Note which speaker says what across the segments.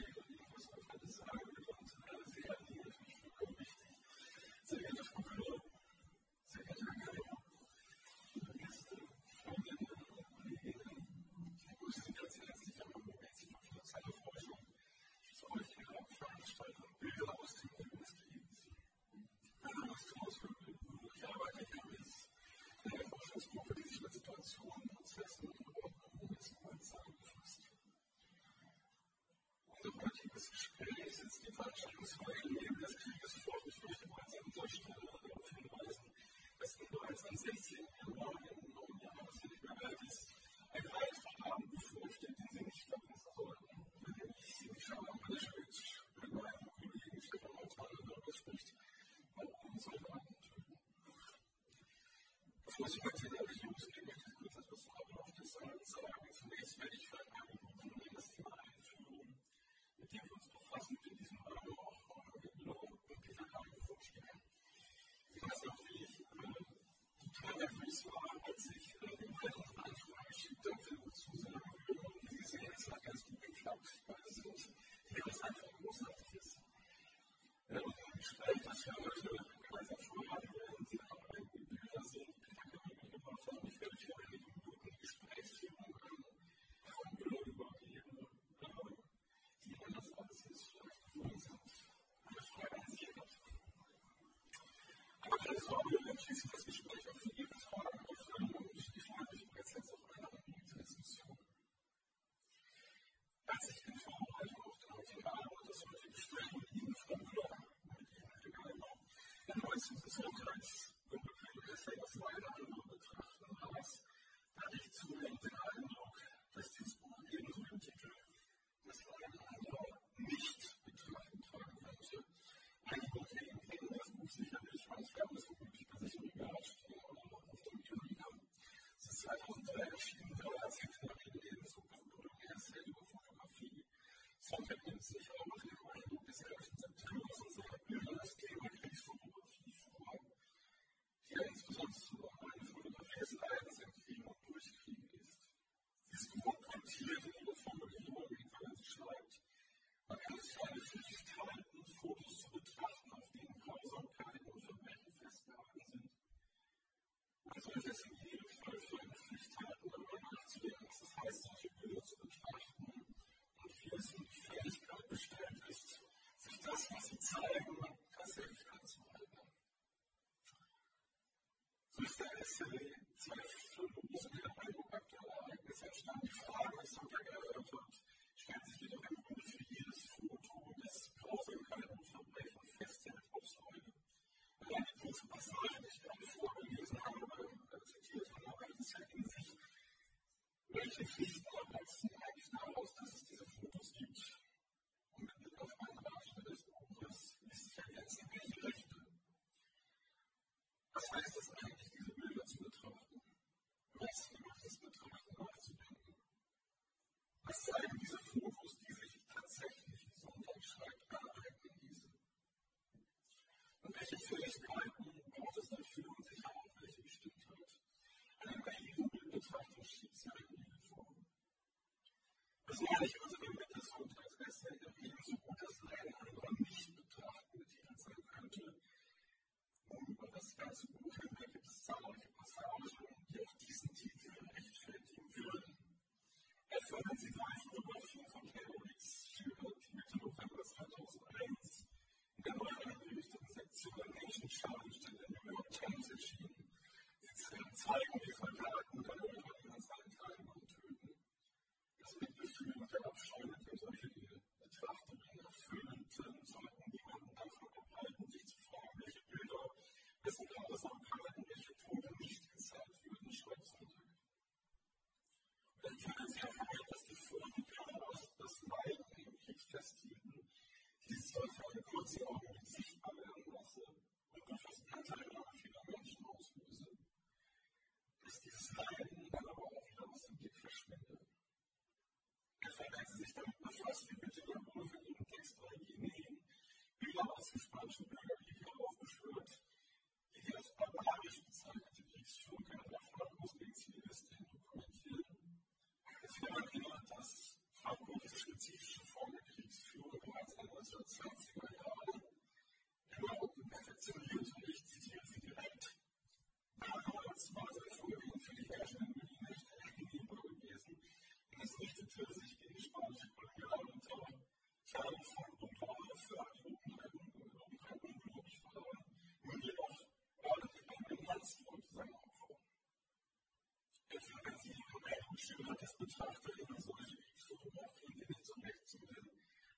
Speaker 1: viel und ich muss auch alles sagen und äh, sie hat die natürlich vollkommen richtig. Sehr geehrte Frau Köhler, sehr geehrte Herr Geier, liebe Gäste, Freundinnen und Kolleginnen, ich begrüße ganz herzlich am Institut für soziale Forschung zu euch in der Veranstaltung Bilder aus ist
Speaker 2: Klaus Köhler, ich arbeite hier mit der Forschungsgruppe, die sich mit Situationen, Prozessen und Ordnungen in Zukunft unser heutiges Gespräch ist die Veranstaltungsreihe Leben des Krieges fort. Ich möchte bereits an dieser darauf hinweisen, dass wir bereits am 16. Januar im neuen Jahr des Liberales ein weiterer Abend bevorsteht, den Sie nicht verpassen sollten. Wenn ich Michal Maleschewitsch mit meinem Kollegen Stefan Montana darüber spricht, warum sollte man töten? Bevor ich heute in der Religion gehe, möchte ich kurz etwas Ablauf des Abends sagen. Zunächst werde ich für einen mit dem wir uns befassen, in diesem Euro auch Lohn und Kindergarten vorstellen. Ich weiß noch, äh, wie ich total nervös war, als ich äh, den weiteren Anfang geschickt habe für unsere Zusagen. Und wie gesehen, es hat ganz gut geklappt, weil es ist, ja, das einfach großartig ist. Und im Gespräch, das wir heute gemeinsam vorhaben werden, Sie haben einige Bilder sehen, die ich gemacht habe. Ich werde für einige Minuten Gesprächsführung äh, von Bildung Jesus. Und das freut uns hier. Aber keine Sorge, wir schließen das Gespräch auf die Lebensfragen auf und ich freue mich bereits jetzt auf eine anregende Diskussion. Als ich in Vorbereitung auf den heutigen Abend und das heutige Gespräch mit Ihnen, Frau mit Ihnen, Herr Geimer, den neuesten Gesundheits- und Bequem-Essay aus meiner Hand betrachten las, hatte ich zunehmend den Eindruck, dass dieses Buch ebenso im Titel das Leiden anderer nicht ein Problem kennen das Buch sicherlich, weil es gab es so wirklich bei sich im Regal stehen auf der E-Reader. Es ist 2003 erschienen, drei Jahrzehnte in dem Zug auf Bolognese über Fotografie. Sonntag nimmt sich auch noch dem Eindruck des 11. September und seiner Bilder das Thema Kriegsfotografie vor, die ja insbesondere eine Fotografie des Leidens im Krieg und durch Krieg ist. Sie ist gewohnt, kontieren ihre Formulierung, jedenfalls schreibt, man kann es für eine Pflicht halten. Fotos zu betrachten, auf denen Grausamkeiten und Verbrechen festgehalten sind. Man sollte es in jedem Fall für eine Pflicht halten, darüber nachzudenken, was es heißt, solche Bilder zu betrachten und wie es um die Fähigkeit bestellt ist, sich das, was sie zeigen, tatsächlich anzueignen. So ist der Essay zweifellos in der Reibung aktueller Ereignisse entstanden. Die Frage ist ob er untergeerörtert, stellt sich jedoch im Grunde für jedes Foto des Grausamkeiten ganz ehrlich, also wenn wir das Sonntagsbeste so gut als ein anderer nicht betrachtende Titel sein könnte, um über das ganze Buch hinweg gibt es zahlreiche Passagen, die auch diesen Titel rechtfertigen würden. Etwa wenn Sie reichen Überraschung von Heroics schildert Mitte November 2001 in der neuen eingerichteten Sektion der Nation Challenge, in New York Times erschienen. Sie zeigen die Soldaten der Norden an seinen Teilnehmern mit Gefühlen der Abscheu, mit dem solche Betrachtungen erfüllend sind, sollten niemanden davon abhalten, sich zu fragen, welche Bilder, wessen Grausamkeiten, welche Tode nicht gezeigt würden, schreibt Sonntag. Und ich würde sehr freuen, dass die Firmen daraus das Leiden im Krieg festhielten, dies soll für einen kurzen Augenblick sichtbar werden lassen und durchaus Anteilnahme vieler Menschen auslöse. Dass dieses Leiden dann aber auch wieder aus dem Blick verschwindet. Verleger sich damit befasst, die Wittelagoe für ihren Text eingenähen, Bilder aus dem spanischen Bürgerkrieg aufgeführt, die hier als barbarisch bezeichnete Kriegsführung einer erfolglosen Exilisten dokumentieren. Es wird erinnert, dass Franco diese spezifische Form der Kriegsführung bereits in den 1920er Jahren in perfektioniert und ich zitiere sie direkt. Damals war sein Vorgehen für die herrschenden es richtet sich gegen spanische Kolonial und Kern von Unglaube für eine unglaublich verloren. Nun jedoch erwartet ihr einen immensen und seinen Opfer. Etwa wenn Sie Ihre ein schildern, des BetrachterInnen solche Fotografien, die nicht so recht zu den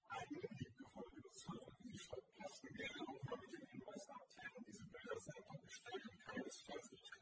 Speaker 2: eigenen Liebgefolge des Surfen, wie sie schreibt, passen, gerne auch mal mit dem Hinweis abteilen, diese Bilder sind und gestalten keinesfalls nicht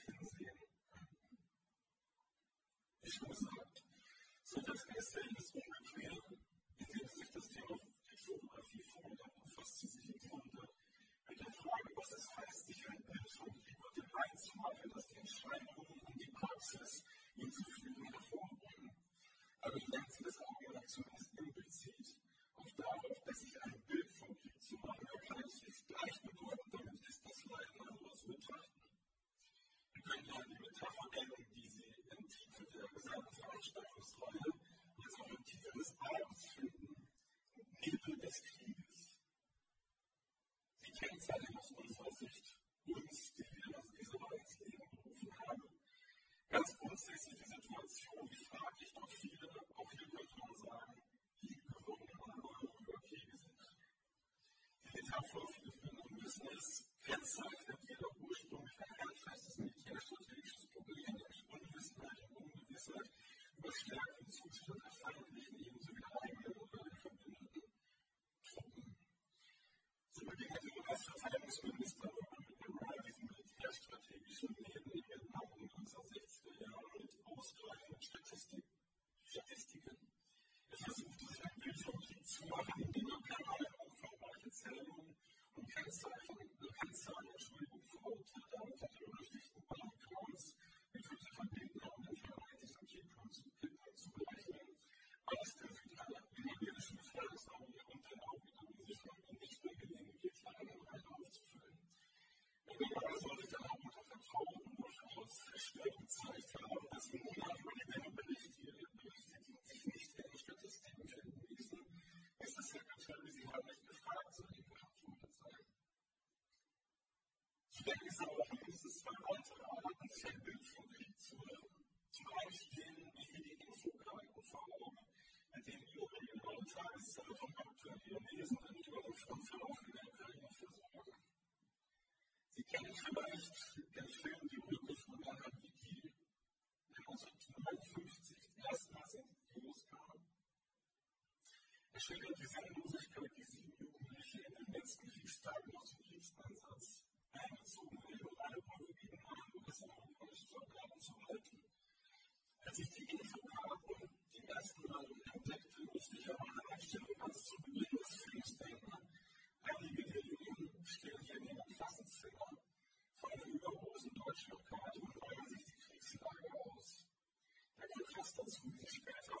Speaker 2: solutions out. So this is Jahre soll sich der Hamburger durchaus verstärkt gezeigt haben, dass im Monat über die Menge berichtet, die sich nicht in den Statistiken finden ließen, ist es Herr Götterli, Sie haben mich gefragt, soll die Verantwortung sein. Zu der Ich stelle die Sinnlosigkeit, die sieben Jugendliche in den letzten Kriegstagen noch zum Kriegsansatz eingezogen werden, um eine Brücke gegen einen US-amerikanischen Soldaten zu halten. Als ich die Infokarten die ersten Mal entdeckte, musste ich aber eine Einstellung ganz zu Beginn des Films denken. Einige der Jungen stehen hier in ihrem Klassenzimmer vor einer übergroßen deutschen Karte und malen sich die Kriegslage aus. Der Kontrast dazu, wie später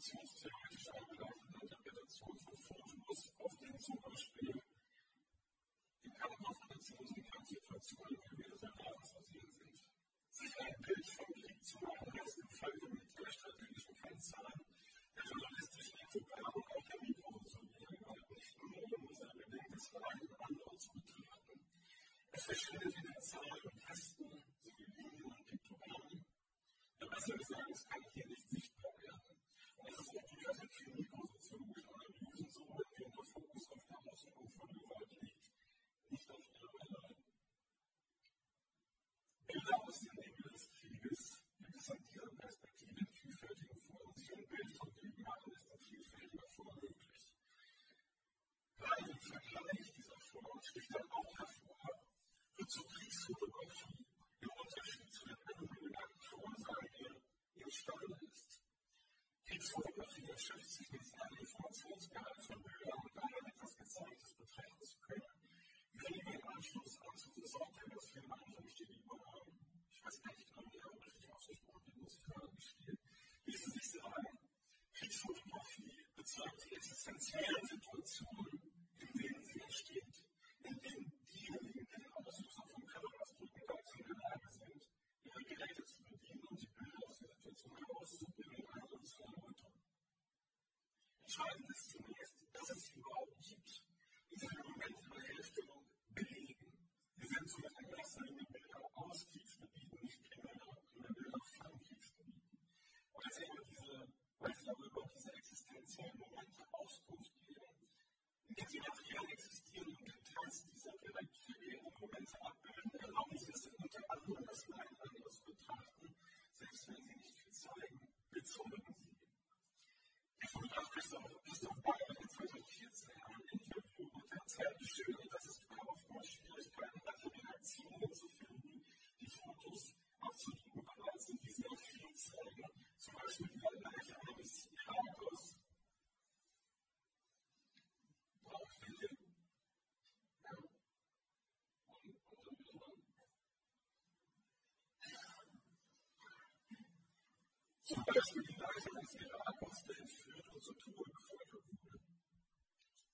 Speaker 2: was fulfilled. Erschöpft sich mit seinem Informationsgehalt von Bildern und darin etwas Gezeigtes betrachten zu können, weniger im Anschluss an zu den Sonntagsfilmen andere steht übernommen. Ich weiß gar nicht genau, wie er richtig ausgesprochen wird, muss ich gerade gestehen. Ließe sich sagen, Kriegsfotografie bezeugt die existenziellen Situationen, in denen sie entsteht, in denen diejenigen, die den Auslöser von Katastrophen dazu in der Lage sind, ihre Geräte zu bedienen und die Bilder aus der Situation herauszubilden und anderen zu erläutern. Entscheidend ist zunächst, dass es sie überhaupt gibt. Diese Momente der Herstellung belegen. Sie sind somit in erster Linie Bilder aus Kriegsgebieten, nicht primär Bilder von Kriegsgebieten. Weil sie aber diese, weil sie aber über diese existenziellen Momente Auskunft geben, indem sie materiell existieren und den Tanz dieser direkt vergehenden Momente abbilden, erlauben sie es unter anderem, das Leiden anderes betrachten, selbst wenn sie nicht viel zeigen, bezeugen sie. Zum Beispiel die Leiche eines Irakers, der entführt und zu Tode gefoltert wurde.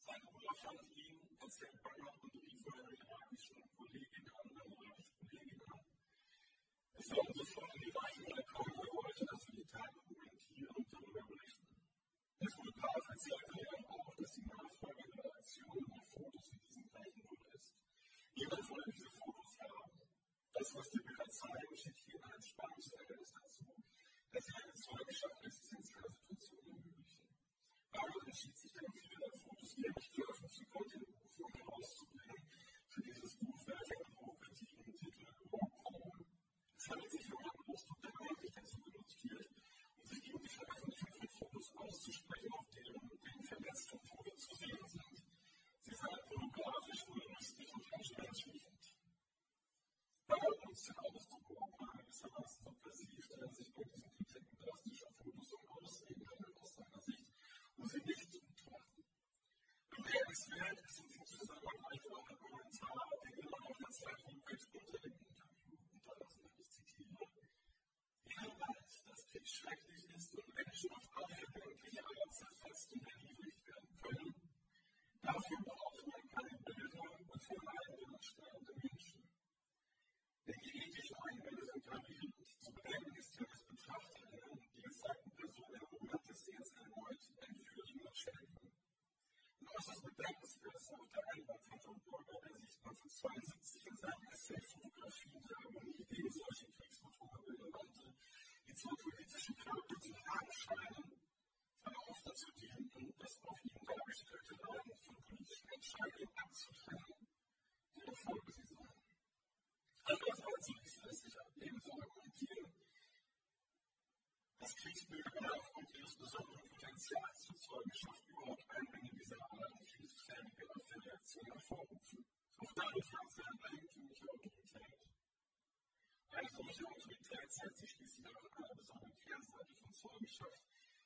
Speaker 2: Sein Bruder fand ihn, erzählt Banger und rief seine irakischen Kolleginnen an, seine irakischen Kolleginnen an. Es war sofort in die Leiche gekommen, er wollte, dass wir die Tat dokumentieren und darüber berichten. Der Fotograf erzählte jedoch auch, dass die nachfolgende Aktion nach Fotos wie diesen gleichen Grund ist. Niemand wollte diese Fotos haben. Das, was die Bilder zeigen, steht hier in einem Spannungsverhältnis dazu, dass sie eine Zeugenschaft existenzieller Situationen ermöglichen. Bauer entschied sich dann, viele der Fotos, die er nicht veröffentlichen konnte, in Buchform herauszubringen, für dieses Buch welche einen provokativen Titel Rockporn. Es handelt sich um einen Ausdruck, der eigentlich dazu genutzt wird, um sich gegen die Veröffentlichung von Fotos auszusprechen, auf denen den verletzten Tode zu sehen sind. Sie seien pornografisch, humoristisch und entschwächend. Bauer nutzt den Ausdruck Rockporn gewissermaßen subversiv, da er sich bei diesen Kritiken drastischer Fotos um Ausreden handelt aus seiner Sicht, um sie nicht. Bemerkenswert ist in diesem Zusammenhang auch ein Kommentar, den immer auf der Homepage unter dem Interview unterlassen hat. Ich zitiere: Jeder weiß, dass Krieg schrecklich ist und Menschen auf alle erdenkliche Art zerfetzt und erniedrigt werden können. Dafür braucht man keine Bilder und leidenden und sterbenden Menschen. Denn ethischen Einwände sind gravierend. Zu bedenken ist ja, dass Betrachterinnen die gezeigten Personen im Moment des Sehens erneut. Und äußerst bedenkenswert ist auch der Einwand von John Burger, der sich 1972 in seinem Essay Fotografie der Harmonie gegen solche Kriegsfotografinnen wandte, die zwar politische Charakter zu haben scheinen, aber oft dazu dienten, das auf ihnen dargestellte Leiden von politischen Entscheidungen abzutrennen, deren Folge sie seien. Andererseits ließ es sich ebenso argumentieren, dass Kriegsbürger aufgrund ihres besonderen Potenzials zur Zeugenschaft überhaupt Einbände dieser Art und vielfältige Reaktionen hervorrufen. Auch dadurch haben sie eine eigentümliche Autorität. Eine solche Autorität zeigt sich schließlich auch in einer besonderen Kehrseite von Zeugenschaft,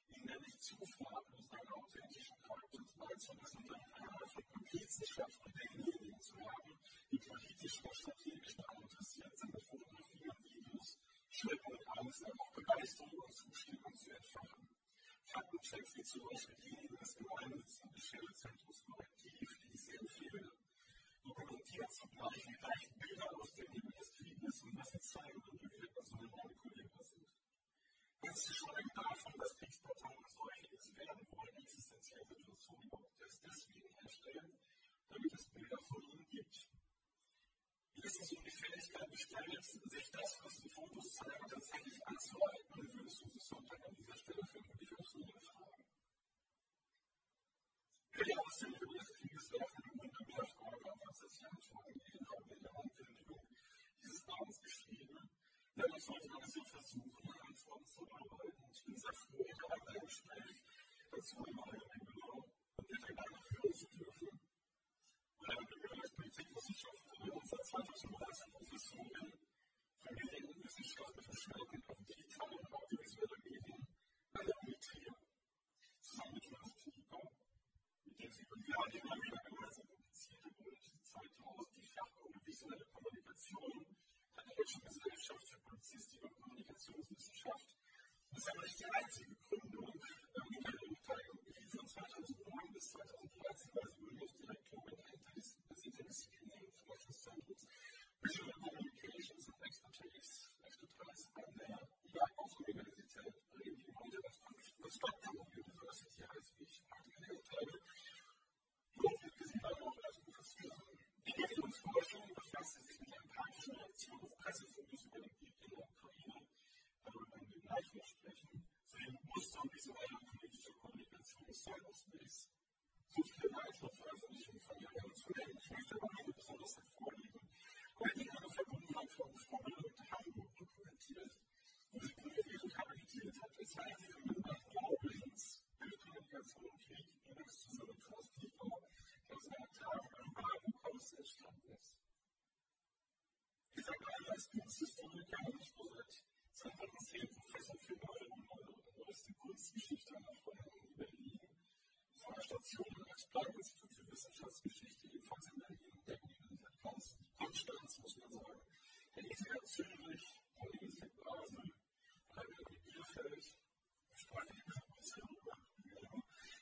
Speaker 2: in der nicht zufraglos einen authentischen Charakter beizulassen, sondern eine Art von Komplizenschaft mit denjenigen zu haben, die politisch und strategisch daran interessiert sind, mit Fotografie und Videos Schrecken und Angst, aber auch Begeisterung und Zustimmung zu entfachen. Faktenchecks wie zum Beispiel diejenigen des gemeinnützigen Schilderzentrums Korrektiv, die ich sehr empfehle, dokumentieren zugleich, wie leicht Bilder aus des Krieges und was sie zeigen und wie viele Personen manipulierbar sind. Ganz zu schweigen davon, dass Kriegsparteien solche es werden wollen, existenzielle Situationen überhaupt erst deswegen herstellen, damit es Bilder von ihnen gibt. Hier ist es um die Fähigkeit bestellt, sich das, was die Fotos zeigen, tatsächlich anzueignen, würdest du es Sonntag an dieser Stelle vermutlich auch so fragen. Bilder aus dem Leben des Krieges werfen im Grunde mehr Fragen auf, als sie Antworten geben, haben wir in der Ankündigung dieses Abends geschrieben. Dennoch sollte man es ja versuchen, Antworten zu arbeiten. Ich bin sehr froh, gerade ein Gespräch dazu im Heiligen Büro und der Gedanke führen zu dürfen. Ist seit 2013 Professorin Familienwissenschaft mit dem Schwerpunkt auf digitale und audiovisuelle Medien an der Uni. Zusammen mit Jonas Pico, mit dem sie über Jahre immer wieder gemeinsam publiziert und 2000 die Fachgruppe Visuelle Kommunikation der Deutschen Gesellschaft für Publizistik und Kommunikationswissenschaft. Das ist aber nicht die einzige Gründung hinter der Beteiligung. Die von 2009 bis 2013 war sie Gründungsdirektorin des interdisziplinären Forschungszentrums Visual Communications and Expertise, Expertise an der Jakobs-Universität Bremen, die heute das Stockholm University heißt, wie ich heute gelernt habe. Dort wird sie dann auch als Professorin. Die Medienforschung befasst sich mit der empatischen Reaktion auf Pressefotos über den Krieg in der Ukraine, darüber werden wir gleich noch sprechen, sowie Muster visueller und politischer Kommunikation im Cyberspace. So viele weitere Veröffentlichungen von zu nennen. Ich möchte aber eine besonders hervorheben, weil die eine Verbundenheit von Formen und Hamburg dokumentiert und sie promoviert habilitiert hat. Es war einzige Member Glaubens, Bildkommunikation und Krieg, übrigens zusammen mit Klaus Dieter, der aus einer Tagung am Wagenhaus entstanden ist. Dieser Weiler ist Kunsthistoriker und ich wurde seit 2010 Professor für Neue und Neueste Kunstgeschichte an der Feuerwehr Berlin. Von der Station als Planinstitut für Wissenschaftsgeschichte, ebenfalls in der Universität Konstanz, muss man sagen, ETH Zürich, Universität Basel, Bielefeld, Grüße rüber.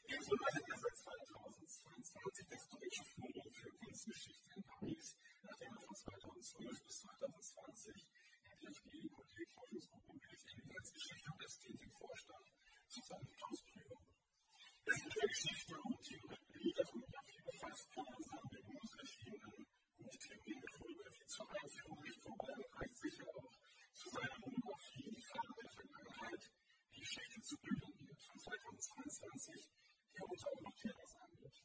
Speaker 2: Ebenso leitet er seit 2022 das Deutsche Forum für Kunstgeschichte in Paris, nachdem er von 2012 bis 2020 in der FGE-Kolleg-Forschungsgruppe Bildungsgeschichte und Ästhetik vorstand, zusammen mit Klaus. Er ist der Geschichte und Theorie der Fotografie befasst, kann man sagen, mit uns erschienenen Buchtheorien der Fotografie zur Einführung nicht vorbei und reicht sicher auch zu seiner Monografie Die Farbe der Vergangenheit, die Geschichte zu bilden wird, von 2022, die heute auch wird.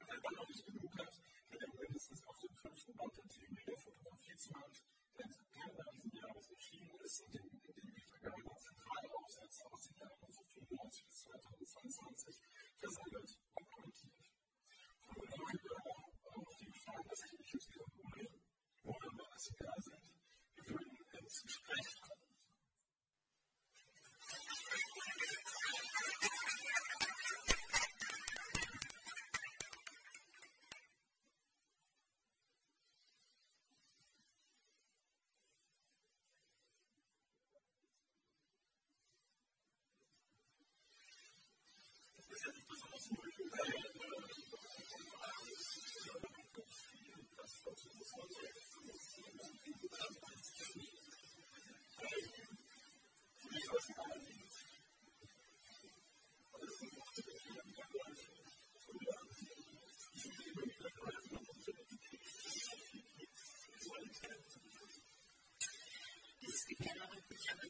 Speaker 2: Wenn er dann noch nicht genug hat, wird er mindestens auf den fünften Band der Theorie der Fotografie zu Hand, der im September diesen Jahres erschienen ist und in, dem Peter Geiger zentrale Aufsätze aus den Jahren 1995 bis 2022 versammelt und kommentiert. Von daher auch auf die Gefahr, dass ich mich jetzt wiederhole, wunderbar, dass Sie da sind. Wir würden ins Gespräch kommen. Das ist ja nicht besonders möglich,
Speaker 3: Das gibt ja noch nicht erklären, was man lernt. Also, ich greife ganz gerne zu Büchern von Journalistin, KriegsreporterInnen, die mir viel inspirieren mit diesen Bildern und dieser Gewissheit. Also, Anja Niedrighaus ist eine dieser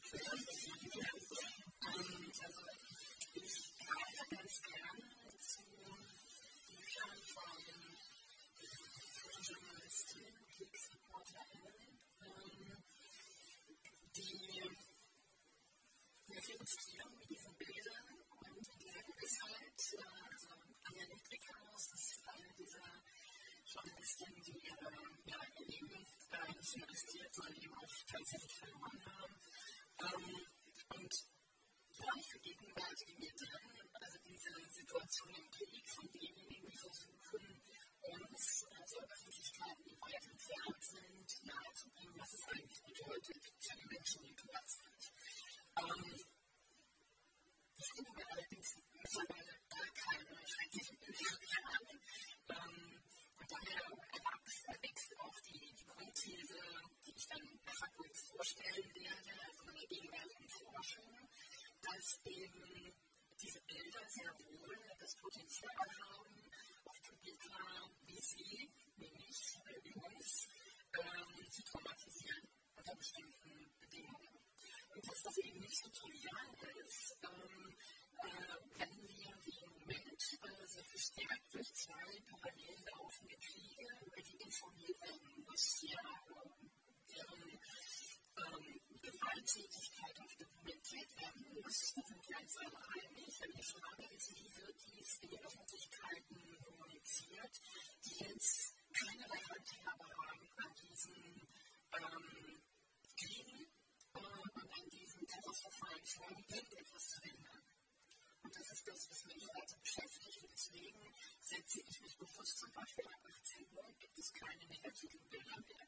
Speaker 3: Journalistinnen, die ihre, ja, ihr Leben äh, nicht sondern eben auch tatsächlich verloren haben. Ähm, und ja, ich vergegenwärtige mir dann also diese Situation im Krieg von denjenigen, die versuchen, uns also Öffentlichkeiten, die weit entfernt sind, nahezubringen, was es eigentlich bedeutet für die Menschen, die dort sind. Ähm, ich finde mir allerdings mittlerweile gar keine schrecklichen Bilder an. Ähm, und daher erwächst auch die, die Grundthese, dann nachher kurz vorstellen werde, also meine gegenwärtigen Forschung, dass eben diese Bilder sehr wohl das Potenzial haben, auch Publika wie Sie, nämlich wie uns, ähm, zu traumatisieren unter bestimmten Bedingungen. Und dass das eben nicht so trivial ist, ähm, äh, wenn wir wie im Moment äh, sehr verstärkt durch zwei parallel laufende Kriege, über die informiert werden muss, ja, deren ähm, Gewalttätigkeit auch dokumentiert werden muss, da sind wir uns alle einig. Aber die Frage ist, wie wird dies in den Öffentlichkeiten kommuniziert, die jetzt keinerlei Handhabe haben an diesen ähm, Kriegen äh, und an diesen katastrophalen Folgen irgendetwas zu ändern. Und das ist das, was mich weiter beschäftigt. Und deswegen setze ich mich bewusst zum Beispiel ab 18 Uhr, gibt es keine negativen Bilder mehr.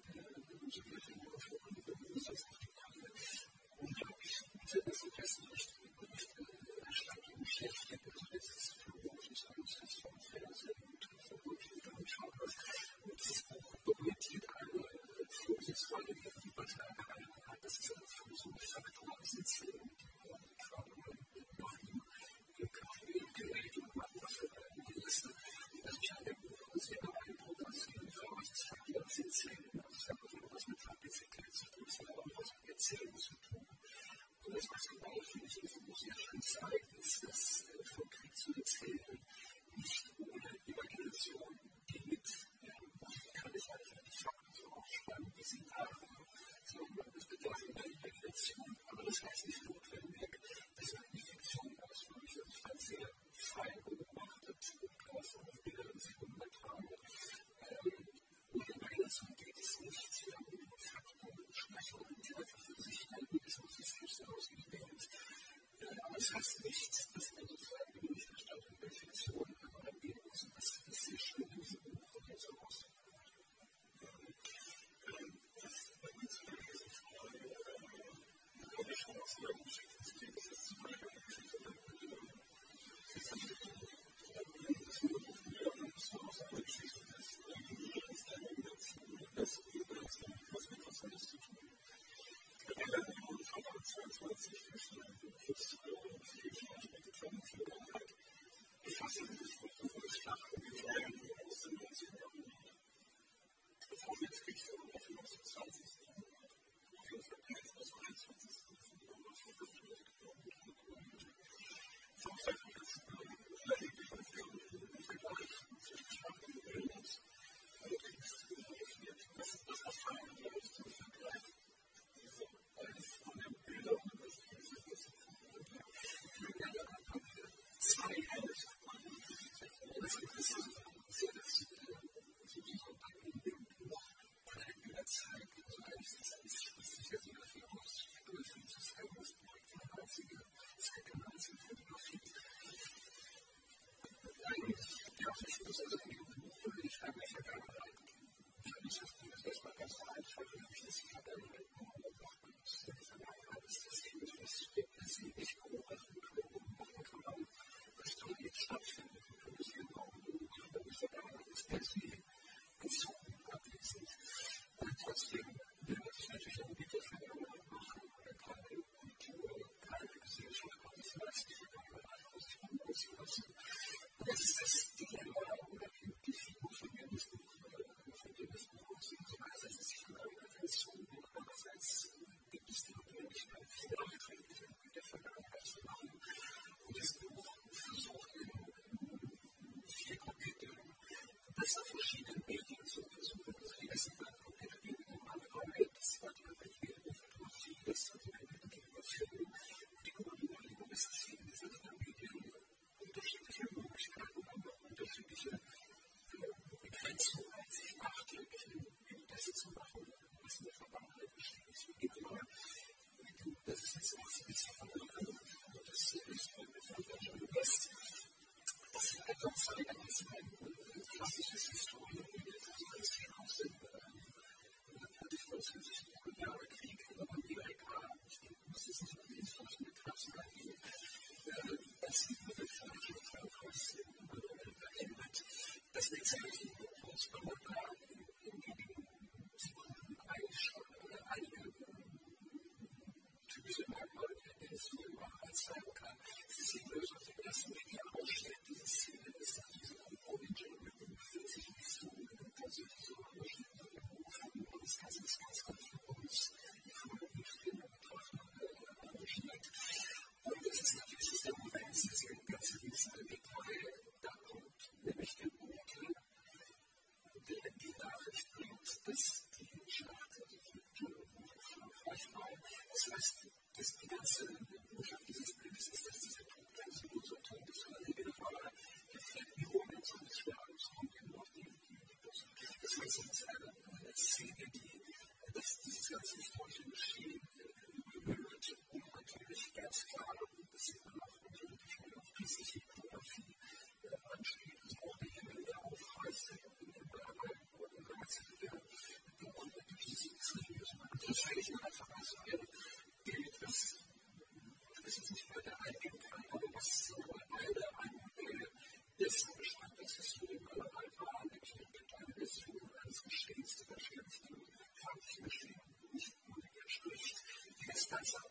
Speaker 4: terms of living more affordable than. Und ich das nicht Christmas. Once the first one? Is student Alexa.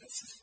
Speaker 4: That's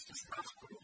Speaker 4: estas nachkommen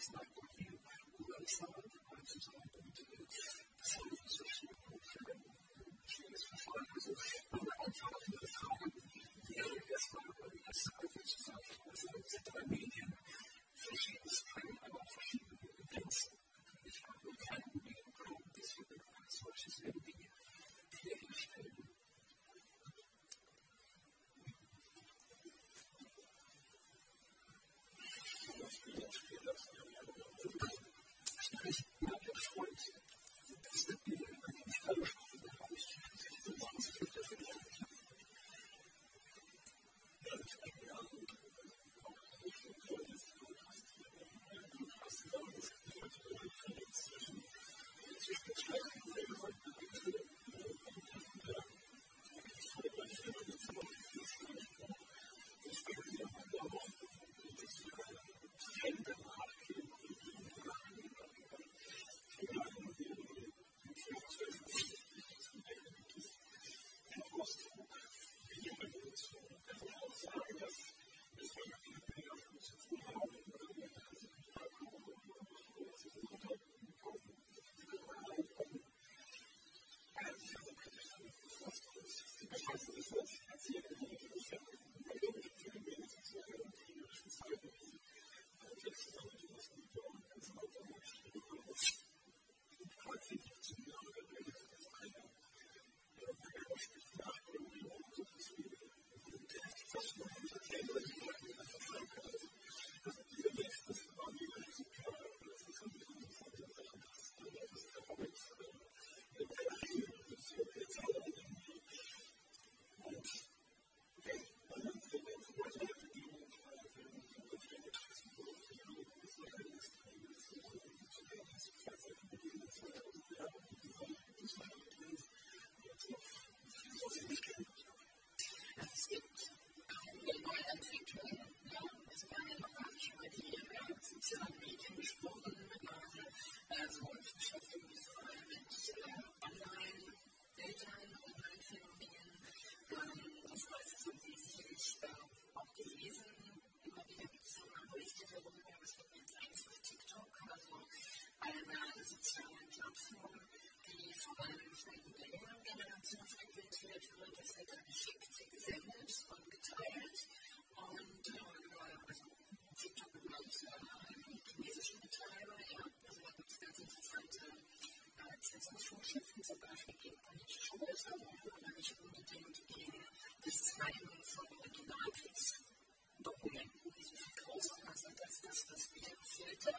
Speaker 4: it's not going to be a website, which is on 所以说，他接着。Das, was wir
Speaker 3: gefiltert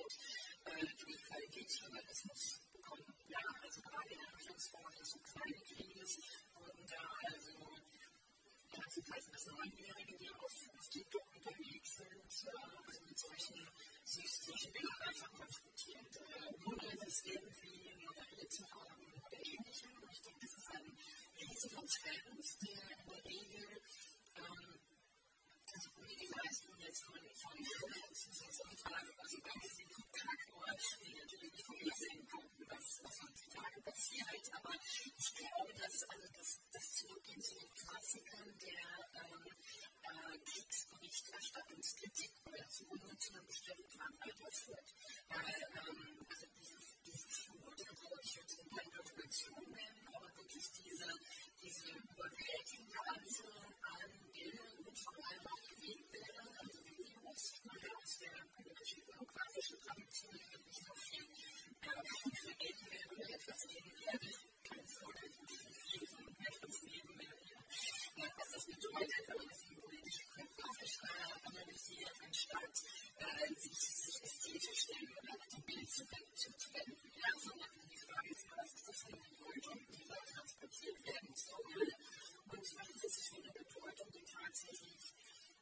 Speaker 3: durch Qualitätsjournalismus bekommen. Ja, also gerade in so kleine Krieges wurden da also heißen das Neunjährige, die auf, auf TikTok unterwegs sind, also mit solchen, solchen Bildern einfach konfrontiert, ohne das irgendwie moderiert zu haben riesiger Trend, der in der Regel, ähm, also die Leistung jetzt von, von Saisontagen, also ganz viel Tagort, die natürlich nicht vorhersehen konnten, was, heutzutage passiert. Aber ich glaube, dass das, Zurückgehen zu den Klassikern der Kriegsberichterstattungskritik oder zu einem bestimmten Grad weiterführt. Weil, ähm, also diese, diese Flut, also ich nennen, aber wirklich diese diese überwältigende an Bildern und vor allem auch Bewegtbildern, also Videos, aus der Tradition, die wirklich so viel für Ältere oder etwas keine Sorge, viel von etwas nebenwerte, was das bedeutet, wenn man das politisch-geografisch analysiert, anstatt sich, ästhetisch dem Bild zu wenden, ja, sondern die Frage ist, was ist das für eine Bedeutung, die da transportiert werden soll und was ist das für eine Bedeutung, die tatsächlich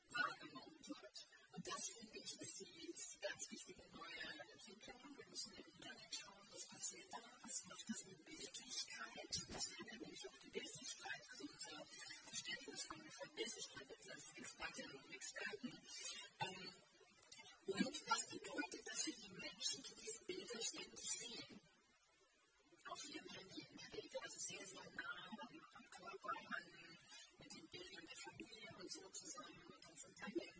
Speaker 3: wahrgenommen wird. Und das finde ich, ist die ganz wichtige neue Entwicklung. Wir müssen im Internet schauen, was passiert da, was macht das mit Bildlichkeit, das verändert nämlich auch die Bildlichkeit, also unser Verständnis von, von Bildlichkeit als Expertinnen und Experten. Ähm, und was bedeutet das für die Menschen, die diese Bilder ständig sehen? Auf ihrem Handy in der Regel, also sehr, sehr nah am Körper, an, mit den Bildern der Familie und so zusammen. Und dann sind da irgendwie, ja,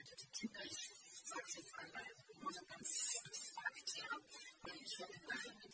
Speaker 3: also getötete Kinder. Ich sage es jetzt einmal nur so ganz abstrakt, ja. Weil ich werde nachher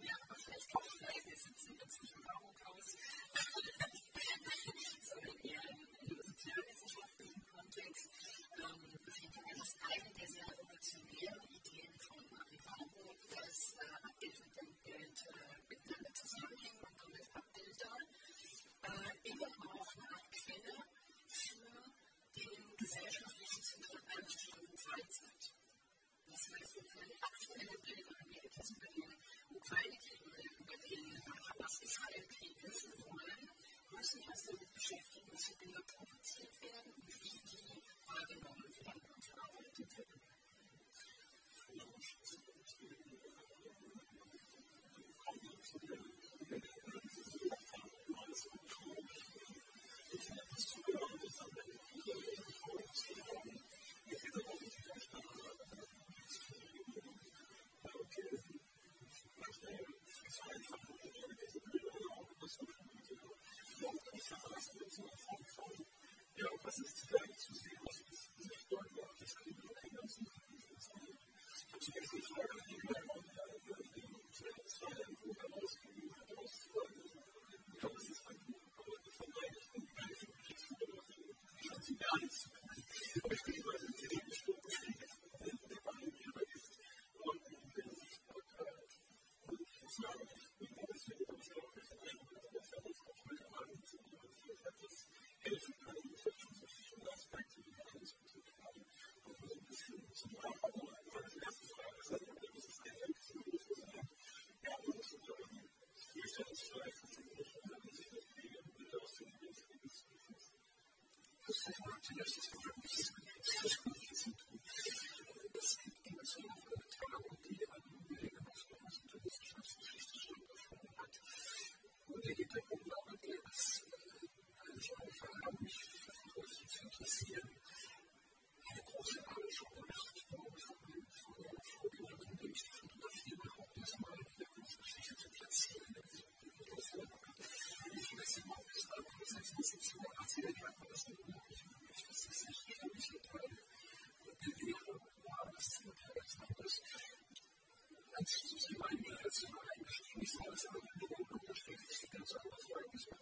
Speaker 3: ja, aber vielleicht vielleicht, wir sitzen jetzt nicht im Augenhaus. Sondern eher im sozialwissenschaftlichen Kontext. Das eine der sehr revolutionären Ideen von Marie Warburg, dass Abbild und Denkbild miteinander zusammenhängen und damit Abbilder immer auch eine Quelle für den gesellschaftlichen Zustand einer bestimmten Zeit sind. Das heißt, wenn die aktuelle Bilder, die etwas über Ukraine-Krieg oder über den Hamas-Israel-Krieg wissen wollen, müssen erst damit beschäftigen, welche Bilder produziert werden und wie die wahrgenommen werden
Speaker 4: Ja, was so das ist ja auch eine Tagung, die an Kollegen aus der Wissenschaftsgeschichte stattgefunden hat. Und der Hintergrund war, dass ich angefangen habe, mich für Fotografie zu interessieren, eine große Anschauung gemacht von, von, von meiner Vorgängerin, indem ich die Fotografie überhaupt erstmal in der Kunstgeschichte zu platzieren. Ich weiß nicht, ob es andererseits nicht so erzählt hat, aber es ist unglaublich möglich, dass das nicht jeder mich Teil der Lehre war, das zu unterrichten. Das als ich meine als eingestiegen ist, war es aber in der Unterschied sich ganz andere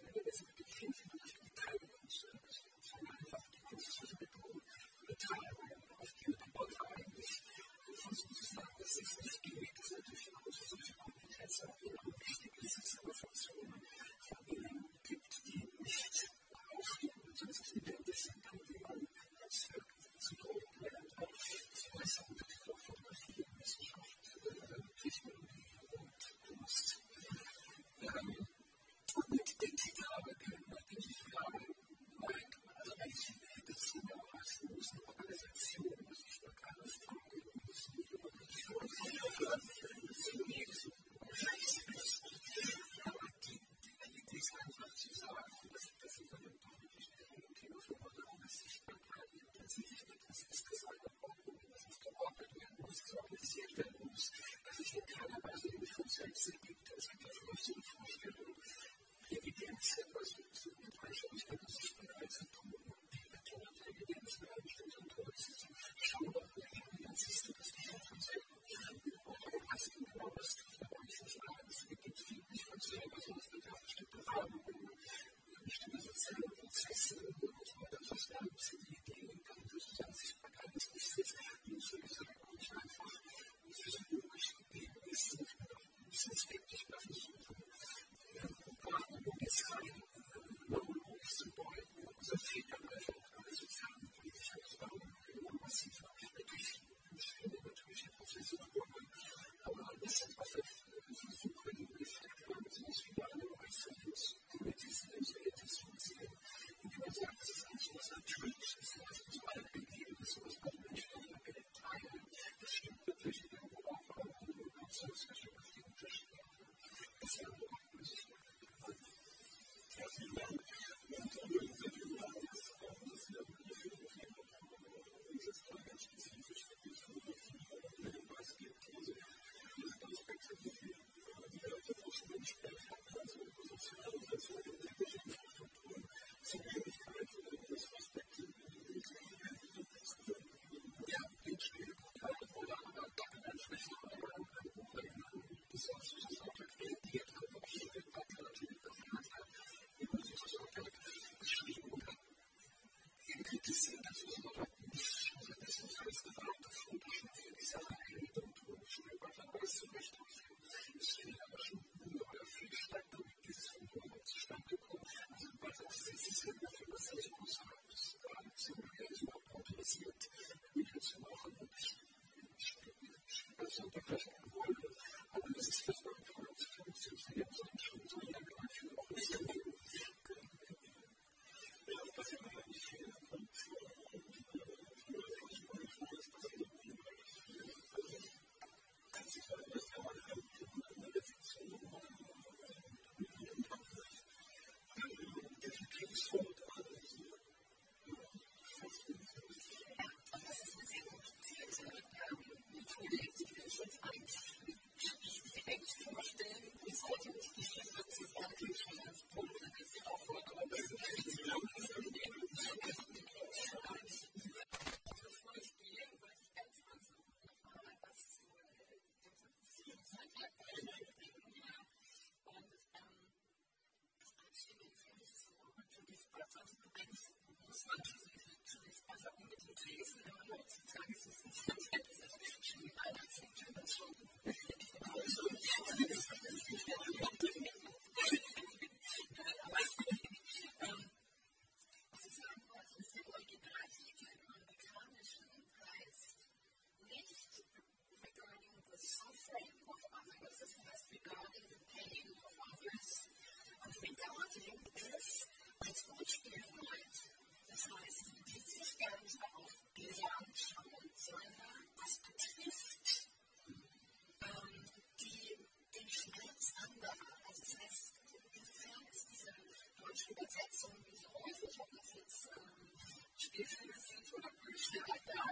Speaker 4: Übersetzungen, die
Speaker 3: häufig, ob das jetzt ähm, Spielfilme sind oder Bücher, da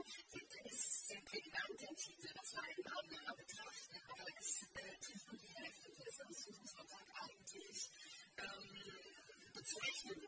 Speaker 3: ist sehr prägnant der Titel, das war ein anderer Betracht, aber es äh, trifft nur die Hälfte des Ausführungsauftrags eigentlich ähm, bezeichnen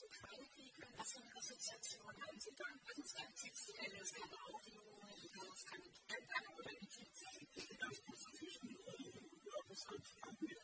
Speaker 3: also Kalkriegeln, was für eine Assoziation haben Sie dann? Das ist ein das kann auch es kann ein oder ein Kind sein. Das ist zwischen, ja, das hat mit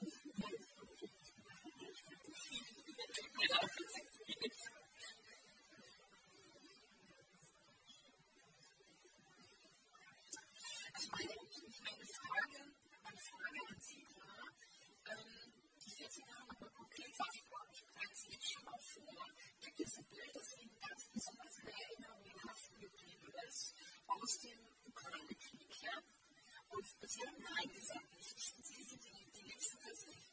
Speaker 3: aus dem Ukraine-Krieg. Ja? Und es werden eingesammelt. Sie sind die, letzten Personen,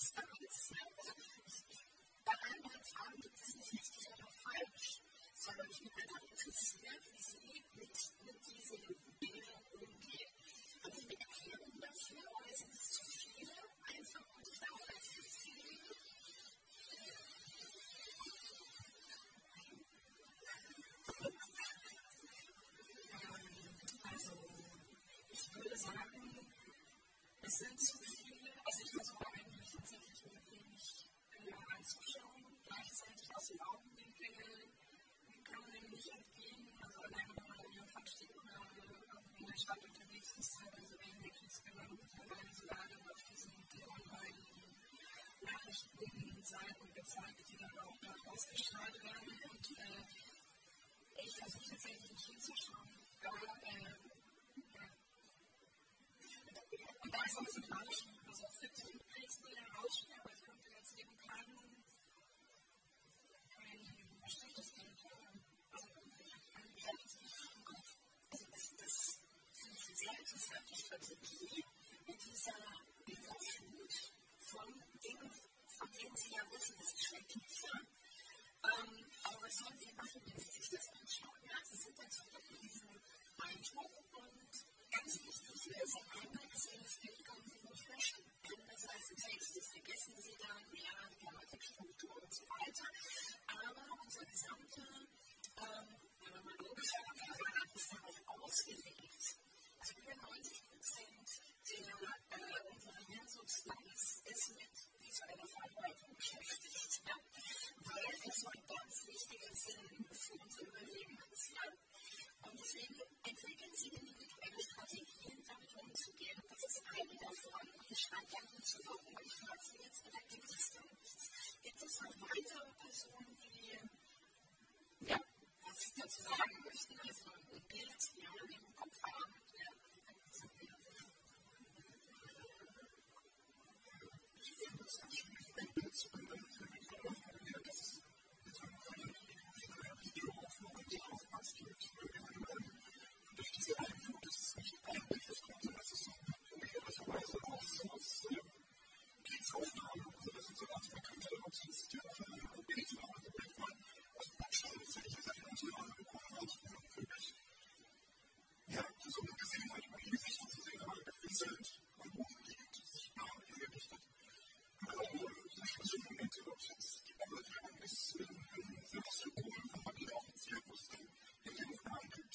Speaker 3: ist da ist. Ne? Also bei allen drei gibt es nicht richtig oder falsch, sondern ich bin einfach interessiert, wie sie mit, mit diesen Bildern umgehen. Haben die Erklärung dafür oder sind es zu viele einfach und ich darf das ist viel. Also, ich würde sagen, es sind zu viele. Vereinslage auf diesen online Nachrichten sein und gezeigt, die dann auch da ausgestrahlt werden. Und äh, ich versuche tatsächlich hinzuschauen, da, äh, und da ist auch so Rauschen. also es gibt so ein Pilzbild Rauschen, aber ich könnte jetzt eben keinen kein bestimmtes Bild also an die Hand im Kopf. Also das, das finde ich sehr interessant. Ich versuche hier Leser überflut von Dingen, von denen sie ja wissen, das ist schrecklich. Ähm, aber was sollen sie machen, wenn sie sich das anschauen? Ja? Sie sind dazu diesem Eindruck und ganz wichtig, lesen einmal das Bild kommen sie nicht löschen. Anders als ein Text, das vergessen sie dann, ja, Grammatikstruktur und so weiter. Aber unser gesamter ähm, logischer Apparat ist darauf ausgelegt. Also über 90 Prozent der Kunstmanns ist mit visueller Verarbeitung beschäftigt, ja? weil das so ein ganz wichtiger Sinn für unser Überleben ist. Ja? Und deswegen entwickeln sie individuelle Strategien, damit umzugehen. Und das ist eine davon. Und ich stand ja zu warum. Ich frage sie jetzt, da gibt es da nichts. Gibt es noch weitere Personen, Aufnahmen, sodass ich sowas verkannte, ob es jetzt Türme und Pilze war, also Bild von aus Backstein, solche Sachen und so bekommen aus für mich. Ja, so eine Gesellschaft, meine Gesichter zu sehen, aber gefesselt und umliegend, sichtbar hergerichtet. Ich muss im Moment, ob es jetzt die Bombardieren ist, selbst Symbol von Papier offiziell wusste, in den Aufnahmen gibt,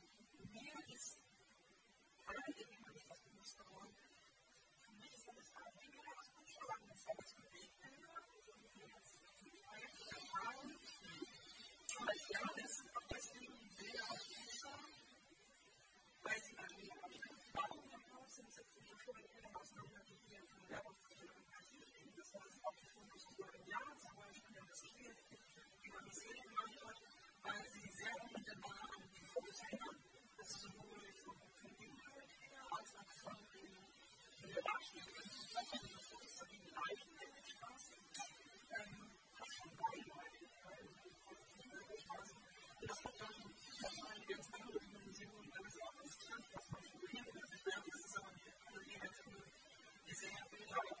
Speaker 3: erinnern, sowohl vom Kündiger als auch von den Darstellern, dass man so die gleichen Straßen fast schon beibehalten Und das hat dann nochmal eine ganz andere
Speaker 5: Dimension, weil es auch nicht was man früher gesehen hat,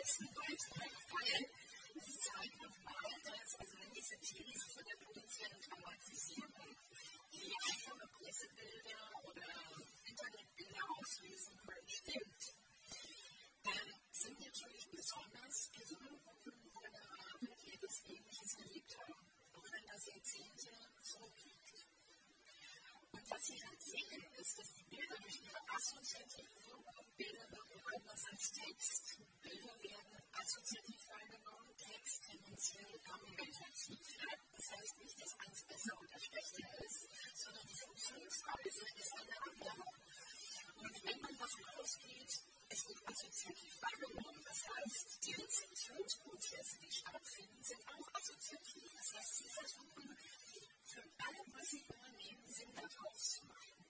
Speaker 3: letzten Beitrag fallen. Das zeigt nochmal, dass, also wenn diese These von der potenziellen Traumatisierung, die einfache Pressebilder oder Internetbilder auslösen können, stimmt, dann sind natürlich besonders Personengruppen oder Arbeit, die etwas Ähnliches erlebt haben, auch wenn das Jahrzehnte zurückliegt. Und was Sie dann sehen, ist, dass die Bilder durch ihre assoziative Wirkung Bilder wirken anders als Text. Bilder werden assoziativ wahrgenommen, Text tendenziell argumentativ. Das heißt nicht, dass eins besser oder schlechter ist, sondern die Funktionsweise ist eine andere. Und wenn man davon ausgeht, es wird assoziativ wahrgenommen, das heißt, die Rezeptionsprozesse, die stattfinden, sind auch assoziativ. Das heißt, sie versuchen, von allem, was sie unternehmen, Sinn daraus zu machen.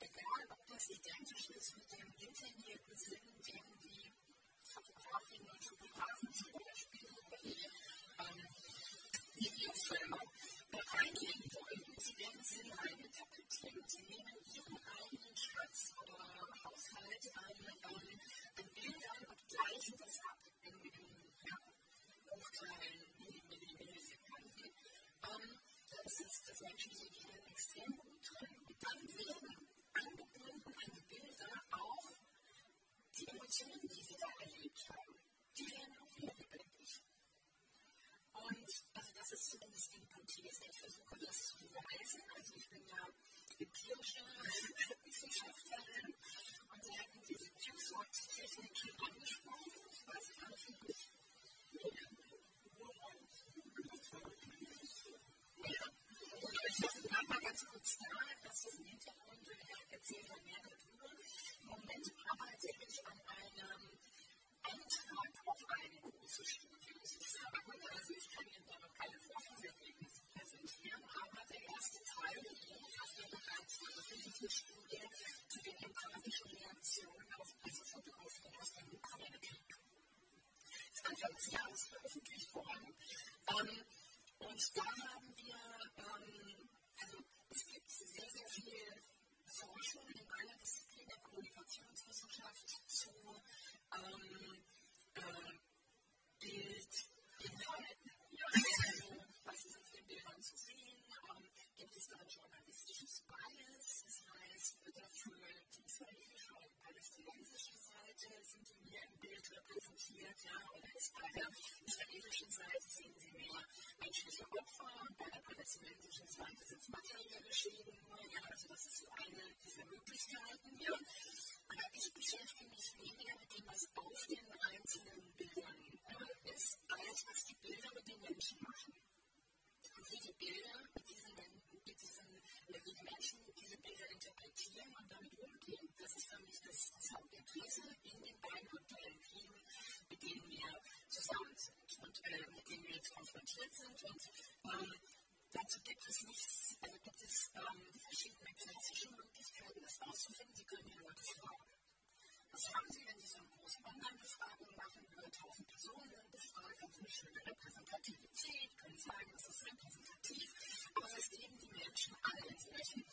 Speaker 3: Egal, ob das identisch ist mit dem intendierten Sinn, den die Fotografen und Fotografen zum Beispiel oder die ähm, Videofilmer reingehen wollen. Sie werden Sinn reininterpretieren. Sie nehmen ihren eigenen Schatz oder Haushalt an, an, an Bildern und gleichen das ab in, in ja, Hochteilen. ist Menschen sich hier extrem gut drin. Und dann werden angebunden an die Bilder auch die Emotionen, die sie da erlebt haben. Die werden auch wieder lebendig. Und also das ist zumindest die Hypothese. Ich versuche das zu beweisen. Also ich bin ja empirische Wissenschaftlerin und Sie hatten diese Juice-Technik schon angesprochen. Ich weiß gar nicht, wie ich. Ja. Ja lasse mal ganz kurz nahe, dass das im Hintergrund erzählt ja mehr darüber. Im Moment arbeite ich an einem Antrag auf eine große Studie. Das ist aber gut, also ich kann Ihnen da noch keine Forschungsergebnisse präsentieren, aber der erste Teil hat ja bereits veröffentlichte Studie zu den empathischen Reaktionen auf Pressefotografien aus dem Ukraine-Krieg. Das ist Anfang des Jahres veröffentlicht worden. Ähm, und da haben wir, ähm, also es gibt sehr, sehr viel Forschung in meiner Disziplin der Kommunikationswissenschaft zu ähm, äh, Bildinhalten. Ja, was ist auf den Bildern zu sehen? Ähm, gibt es da ein journalistisches Bias? Das heißt, dafür die israelische und palästinensische Seite sind die mehr im Bild repräsentiert, ja, oder ist bei der israelischen Seite sehen Sie mehr menschliche Opfer, bei der Schäden nur, ja, also das ist eine dieser Möglichkeiten, ja. Aber ich beschäftige mich weniger mit dem, was auf den einzelnen Bildern ist, als was die Bilder mit den Menschen machen. Und wie die Bilder mit diesen, mit diesen wie die Menschen diese Bilder interpretieren und damit umgehen. Das ist für mich das, das Hauptinteresse in den beiden Kriegen, mit denen wir zusammen sind und äh, mit denen wir jetzt konfrontiert sind. Und ähm, dazu gibt es nichts, also gibt es ähm, verschiedene klassische Möglichkeiten, das auszufinden. Sie können die Leute fragen. Was haben Sie, wenn Sie so eine große Online-Befragung machen, über 1000 Personen befragen, haben Sie eine schöne Repräsentativität, können sagen, das ist repräsentativ, aber was geben die Menschen an in solchen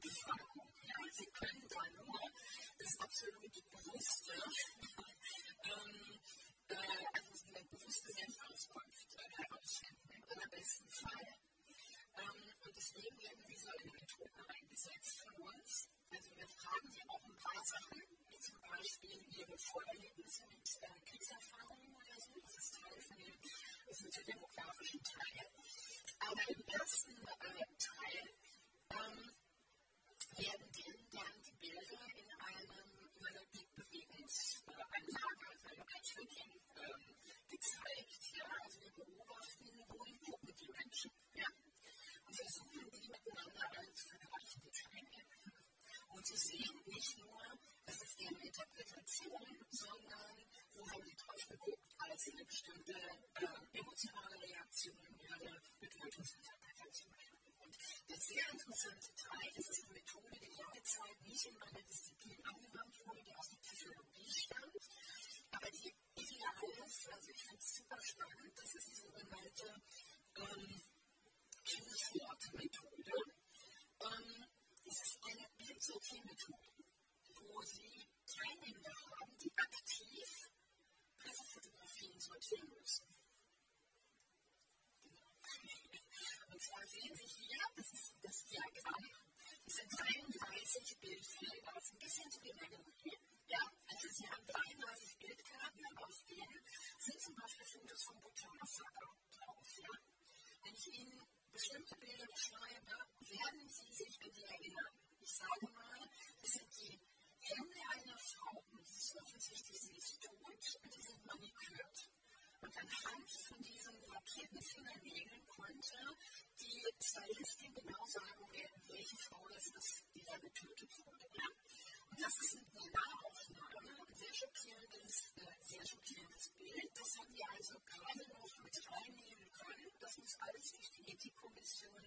Speaker 3: Befragungen? Ja, sie können da nur das absolut bewusste, ähm, äh, also eine bewusste Selbstauskunft äh, herausfinden, im allerbesten Fall. Ähm, und deswegen werden visuelle Methoden eingesetzt von uns. Also wir fragen sie auch ein paar Sachen, wie zum Beispiel ihre Vorerlebnisse mit äh, Kriegserfahrungen oder so. Das ist Teil von dem soziodemografischen Teil. Aber im ersten äh, Teil ähm, werden denen dann die Bilder in einem Bewegungsanlage, also einem Tracking, ähm, gezeigt. Ja? Also wir beobachten, wohin gucken die Menschen. Ja? Versuchen, die miteinander als vergleichende Teilnehmer und zu sehen, nicht nur, das ist deren Interpretation, sondern wo haben sie drauf geguckt, als sie eine bestimmte äh, emotionale Reaktion, ihre Bedeutungsinterpretation haben. Und der sehr interessante Teil, das ist eine Methode, die lange Zeit nicht in meiner Disziplin angewandt wurde, die aus der Psychologie stammt, aber die ideal ist, also ich finde es super spannend, das ist die sogenannte ähm, Q-Sword-Methode. Ähm, das ist eine Bildsortiermethode, wo Sie Teilnehmer haben, die aktiv Pressefotografien sortieren müssen. Und zwar sehen Sie hier, das ist das Diagramm, das sind 33 Bildfelder. Das ist ein bisschen zu Gemeinde. Ja, also Sie haben 33 Bildkarten, auf denen sind zum Beispiel Fotos von Butter Massaker drauf. Ja? Wenn ich Ihnen bestimmte Bilder beschreibe, werden Sie sich an die erinnern. Ich sage mal, das sind die Hände einer Frau. Das ist offensichtlich, sie ist tot und die sind manikürt. Und anhand von diesen lackierten Fingernägeln konnte die Stylistin genau sagen, welche Frau das ist, die da getötet wurde. Ja? Und das ist eine Nahaufnahme, ein sehr schockierendes, äh, sehr schockierendes Bild. Das haben wir also gerade noch mit reinnehmen können. Das muss alles durch die Ethikkommission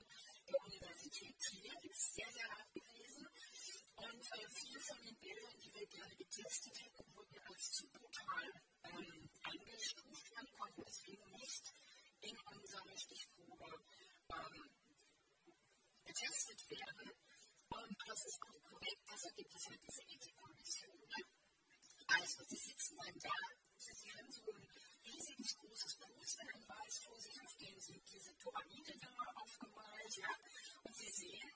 Speaker 3: der Universität Trier, die ist sehr, sehr hart gewesen. Und äh, viele von den Bildern, die wir gerne getestet hätten, wurden als zu brutal ähm, eingestuft und konnten deswegen nicht in unserer Stichprobe ähm, getestet werden. Und das ist auch korrekt, deshalb gibt es halt diese Ethikkommission. Ne? Also, Sie sitzen dann da, Sie haben so ein riesiges großes Poster in weiß vor sich, auf dem sind diese Pyramide da aufgemalt, ja. Und Sie sehen,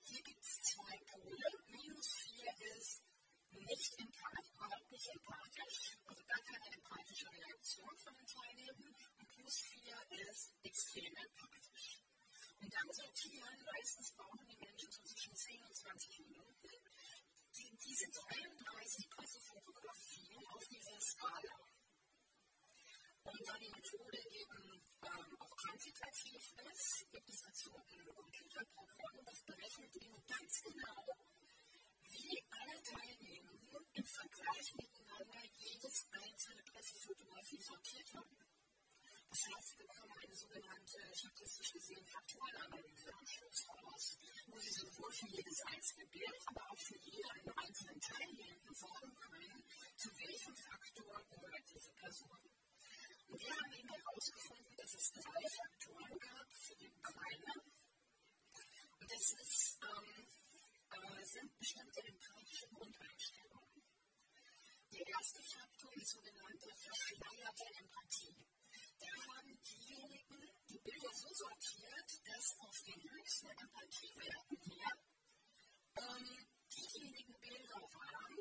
Speaker 3: hier gibt es zwei Pole. Minus 4 ist nicht empathisch, überhaupt nicht empathisch, also gar keine empathische Reaktion von den Teilnehmern. Und plus 4 ist extrem empathisch. Und dann sortieren, meistens brauchen die Menschen so zwischen 10 und 20 Minuten, die, diese 33 Pressefotografien auf dieser Skala. Und da die Methode eben ähm, auch quantitativ ist, gibt es dazu ein Computerprogramm, das berechnet eben ganz genau, wie alle Teilnehmenden im Vergleich miteinander jedes einzelne Pressefotografie sortiert haben. Das heißt, sie bekommen eine sogenannte statistisch gesehen Faktorenanalyse am Schluss raus, wo sie sowohl für jedes einzelne Bild, aber auch für jeden einzelnen Teilnehmenden sagen können, zu welchem Faktor gehört diese Person. Und wir haben eben herausgefunden, dass es drei Faktoren gab für die Ukraine. Und das ist, ähm, äh, sind bestimmte empirische Grundeinstellungen. Der erste Faktor ist sogenannte verschleierte Empathie. Da haben diejenigen die Bilder so sortiert, dass auf den höchsten Empathiewerten hier ähm, diejenigen Bilder waren,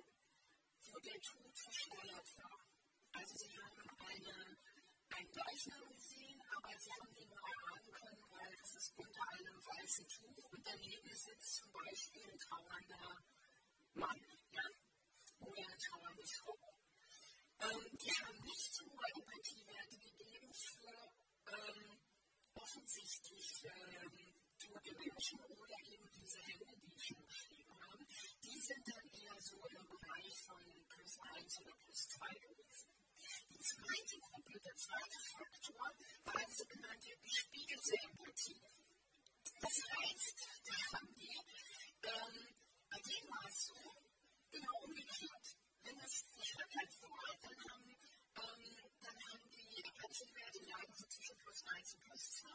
Speaker 3: wo der Tod verschleiert war. Also sie haben eine ein Leichnam gesehen, aber sie haben ihn nur erahnen können, weil es ist unter einem weißen Tuch und daneben sitzt zum Beispiel ein trauernder Mann ja? oder eine trauernde Frau. Ähm, die haben nicht so hohe Empathiewerte gegeben für ähm, offensichtlich ähm, tote Menschen oder eben diese Hände, die ich schon beschrieben habe. Die sind dann eher so im Bereich von plus 1 oder plus 2 gewesen zweite Gruppe, der zweite Faktor, war eine sogenannte gespiegelte Empathie. Das heißt, da haben die, ähm, bei denen war so, genau umgekehrt. Wenn es Verschwörheit war, dann haben, ähm, dann haben die Empathiewerte lagen so zwischen plus 1 und plus 2.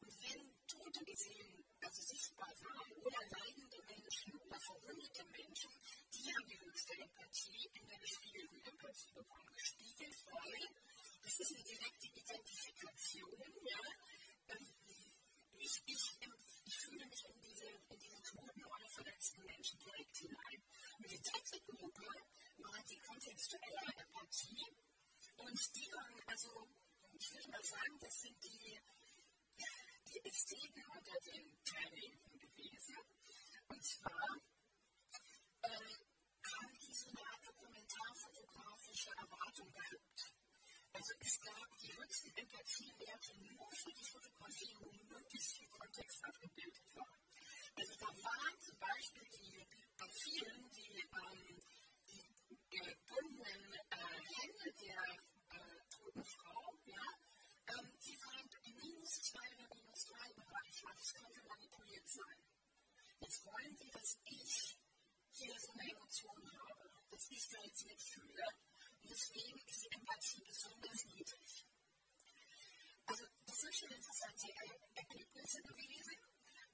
Speaker 3: Und wenn Tote gesehen, also sichtbar waren, oder leidende Menschen oder verwundete Menschen, die haben die höchste Empathie in der gespiegelten Empathie bekommen. Gespiegelt, weil das ist eine direkte Identifikation. Ja? Ähm, ich, ich, ich fühle mich in diese, in diese toten oder verletzten Menschen direkt hinein. Und die dritte Gruppe war die kontextuelle Empathie. Und die waren, also, ich würde mal sagen, das sind die, die Ästheten unter den Teilnehmenden gewesen. Und zwar dokumentarfotografische Erwartung gehabt. Also es gab die höchsten Empathiewerte nur für die Fotografie, wo möglichst viel Kontext abgebildet war. Also da waren zum Beispiel die, bei vielen die, ähm, die gebundenen äh, Hände der äh, toten Frau, ja, ähm, die waren im minus 2 oder minus 3 Bereich, weil das könnte manipuliert sein. Jetzt wollen sie, dass ich hier so eine Emotion habe, dass ich da jetzt mitfühle deswegen ist die Empathie besonders niedrig. Also, das sind schon interessante Ergebnisse gewesen.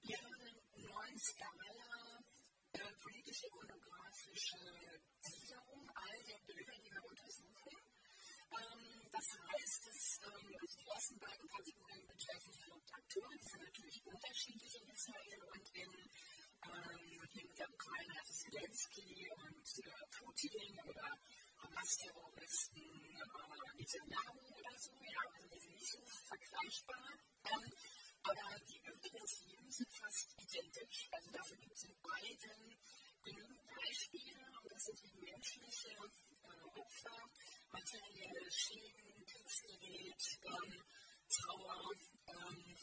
Speaker 3: Wir haben neuen Skala äh, politisch-ikonografische Gliederung all der Bilder, die wir untersuchen. Ähm, das heißt, dass ähm, also die ersten beiden Kategorien betreffen Akteure, die sind natürlich unterschiedlich in Israel und in, ähm, der Ukraine, also Zelensky und äh, Putin oder Hamas-Terroristen, äh, Netanyahu oder so, ja, also die sind nicht so vergleichbar. Ähm, aber die sieben sind fast identisch. Also dafür gibt es in beiden genügend Beispiele und das sind eben menschliche äh, Opfer, materielle Schäden, Kriegsgerät, ähm, Trauer, ähm,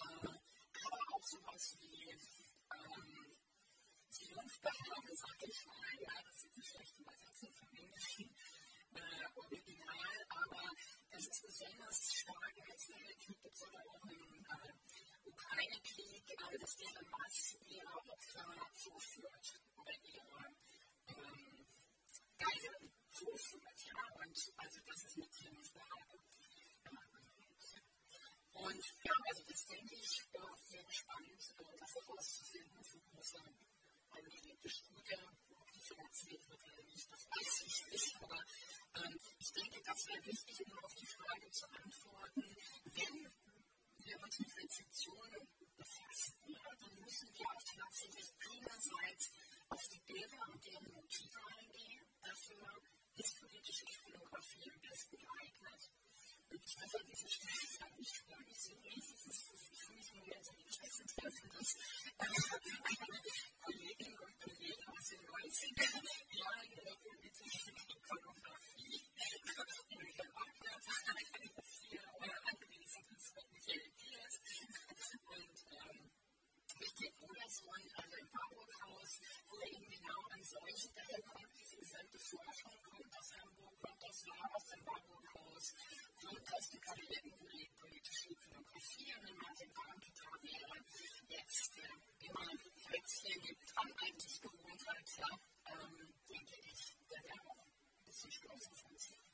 Speaker 3: äh, aber auch sowas wie ähm, Triumphbehörde, sag ich mal, ja, das ist eine schlechte Übersetzung vom Englischen äh, Original, aber das ist besonders stark im Letzten Weltkrieg, gibt es aber auch im äh, Ukraine-Krieg, äh, dass die Hamas ihre Opfer vorführt oder ihre ähm, Geiseln vorführt, ja, und also das ist eine Triumphbehörde. Und ja, also das denke ich, sehr spannend, äh, das herauszufinden, für große angelegte Studie, die finanziert wird oder nicht, das weiß ich nicht. Aber ähm, ich denke, das wäre wichtig, um auf die Frage zu antworten, wenn wir uns mit Rezeptionen befassen, ja, dann müssen wir auch tatsächlich einerseits auf die Bilder und deren Motive eingehen. Dafür ist politische Ikonografie am besten geeignet. Und ich hoffe, diese Studie ist nicht für mich so riesig, es ist für mich im Moment
Speaker 4: nächsten Treffen, dass eine Kollegin und Kollegen aus den 90er Jahren in der politischen Ikonografie Michael Wagner hier angewiesen ist, mit Michael Diaz und Richard Brudersohn, also im Warburg-Haus, wo eben genau an solchen, daher Forschung, kommt aus Hamburg, kommt aus Lahr, aus dem Warburg-Haus, kommt aus der politische Ikonografie und in Martin Warnketal wäre jetzt äh, immer hier dran eigentlich gewohnt hat, ja, ähm, denke ich, der wäre auch ein bisschen stolz auf uns.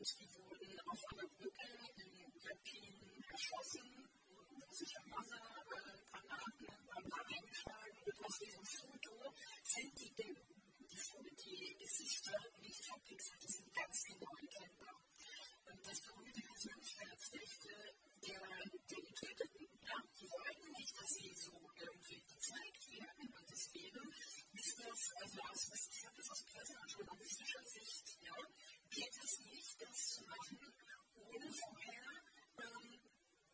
Speaker 3: und die wurden auf einer Brücke in Lepin erschossen, russische Wassergranaten haben da eingeschlagen und aus diesem Foto sind die, die, die Gesichter nicht verpixelt, die sind ganz genau erkennbar. Und das berühmte Persönlichkeitsrechte der, der Getöteten, ja, die wollten nicht, dass sie so irgendwie gezeigt werden und deswegen ist das, also aus, ich habe das aus Presse- und journalistischer Sicht, ja, geht es nicht, das zu machen, ohne vorher ähm,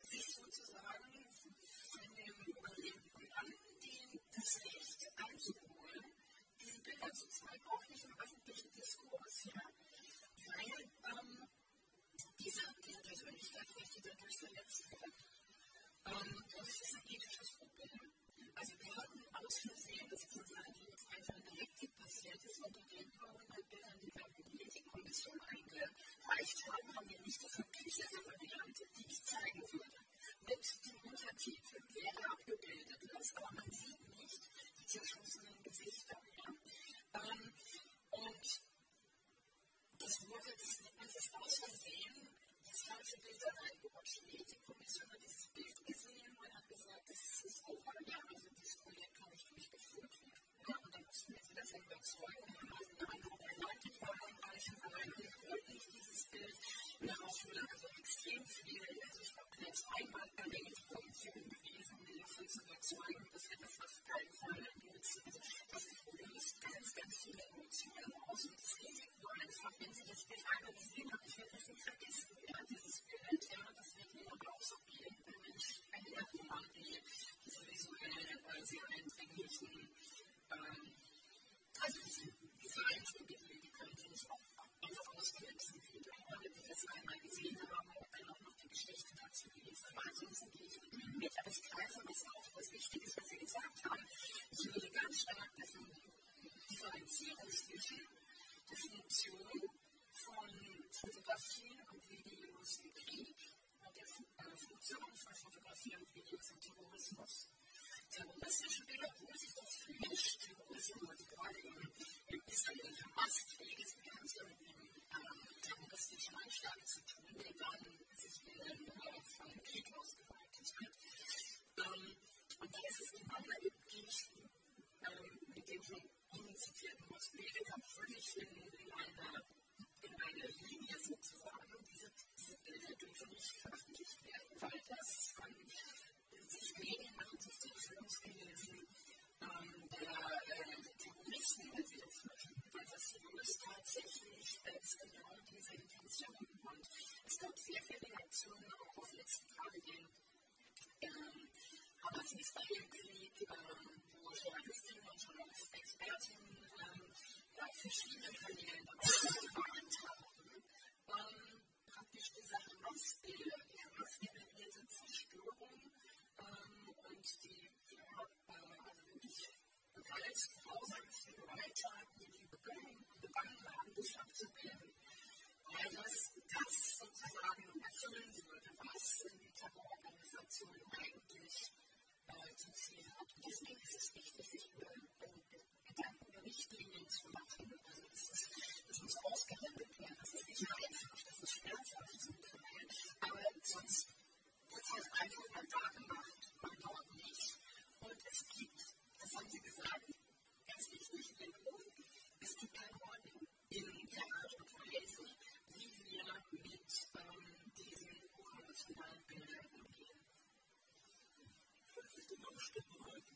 Speaker 3: sich sozusagen von dem Überlebenden an die, das Recht einzuholen, diese Bilder zu zeigen, auch nicht im öffentlichen Diskurs, ja, weil ähm, diese, diese Persönlichkeitsrechte dadurch verletzt werden. Ähm, und es ist ein ethisches Problem. Also wir hatten aus Versehen, das ist uns einfach direkt passiert ist, unter den paar hundert Bildern, die wir in die Ethikkommission eingereicht haben, haben wir nicht die verpixelte Variante, die ich zeigen würde. Mit dem Untertitel wäre abgebildet ist, aber man sieht nicht die zerschossenen Gesichter. Ja? Ähm, und das wurde, das, das ist aus Versehen das falsche Bild da reingerutscht. Die Ethikkommission hat dieses Bild gesehen und hat gesagt, das ist over, ja, also dieses Projekt kann nicht durchgeführt werden. Ja, und dann mussten wir sie davon überzeugen, haben eine andere die wir einreichen wollen, und wir wollten nicht dieses Bild in der Hochschule, also extrem viel, also ich glaube, jetzt einmal bei der Ethikkommission gewesen, um davon zu überzeugen, dass wir das auf keinen Fall benutzen. Also das löst ganz, ganz viele Emotionen aus und das Risiko einfach, wenn Sie das Bild einmal gesehen haben, ich werde das nicht vergessen, ja, dieses Bild, ja, das wird Ihnen aber auch so gehen, wenn ich Erinnerungen an die, diese visuellen, äh, sehr eindringlichen, ähm, also diese, diese Eindrücke, die können Sie nicht auch einfach ausknipsen wieder, wenn Sie das einmal gesehen haben und dann auch noch die Geschichte dazu lesen. Aber ansonsten gehe ich mit Ihnen mit, aber ich greife was auf, was wichtig ist, was Sie gesagt haben. Ich würde ganz stark differenzieren zwischen Funktion von Fotografien und Videos im Krieg und der Funktion von Fotografien und Videos im Terrorismus. Terroristische Bilder, wo sich das vermischt, Terrorismus, gerade im, im Israel-Hamas-Krieg, ist wir haben es ja mit einem ähm, terroristischen Anschlag zu tun, der dann sich äh, von Krieg ausgeweitet hat. Ähm, und da ist es immer eigentlich ähm, mit dem von Ihnen zitierten völlig in, in, eine, in eine Linie sozusagen. Diese, diese Bilder dürfen nicht veröffentlicht werden, weil das ähm, sich Medien machen sich die ähm, der Terroristen, wenn sie das machen. Tatsächlich ist genau diese Intention. Und es gab sehr viele Reaktionen auch auf letzten Tage den ähm, Hamas-Israel-Krieg, ähm, wo Journalistinnen und Journalisten, Expertinnen ähm, auf verschiedenen Kanälen gewarnt haben, ähm, praktisch diese Hamas-Bilder, die Hamas-generierte Zerstörung ähm, und die ja, äh, also wirklich gewaltgrausamsten Gewalttaten, die die begangen, begangen haben, nicht abzubilden. Weil das, das sozusagen erfüllen würde, was die Terrororganisation eigentlich äh, zum Ziel hat. Deswegen ist es wichtig, sich über Richtlinien zu machen. Ne? Also das, muss ausgehandelt werden. Das ist nicht einfach, das ist schmerzhaft zum Teil. Aber sonst wird halt einfach mal da gemacht, mal dort nicht.
Speaker 4: Und es gibt, das haben Sie gesagt, ganz wichtig, in es gibt
Speaker 3: keine Ordnung in der Art und Weise, wie wir mit
Speaker 4: ähm, diesen hochemotionalen Bildern umgehen. Vielleicht noch Stunden halten.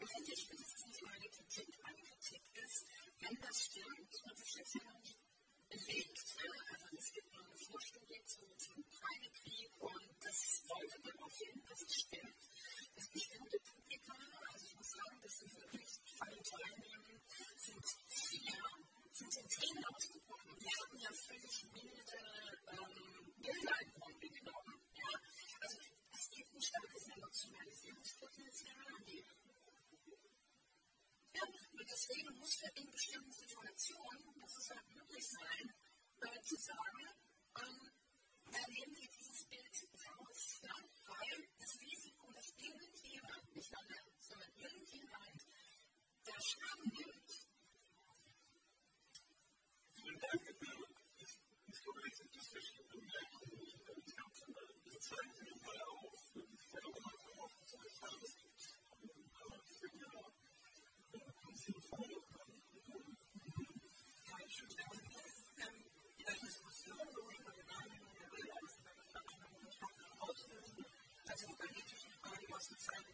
Speaker 4: representation in bestimmten Situationen, muss es halt ja möglich sein, äh, zu
Speaker 3: sagen, friend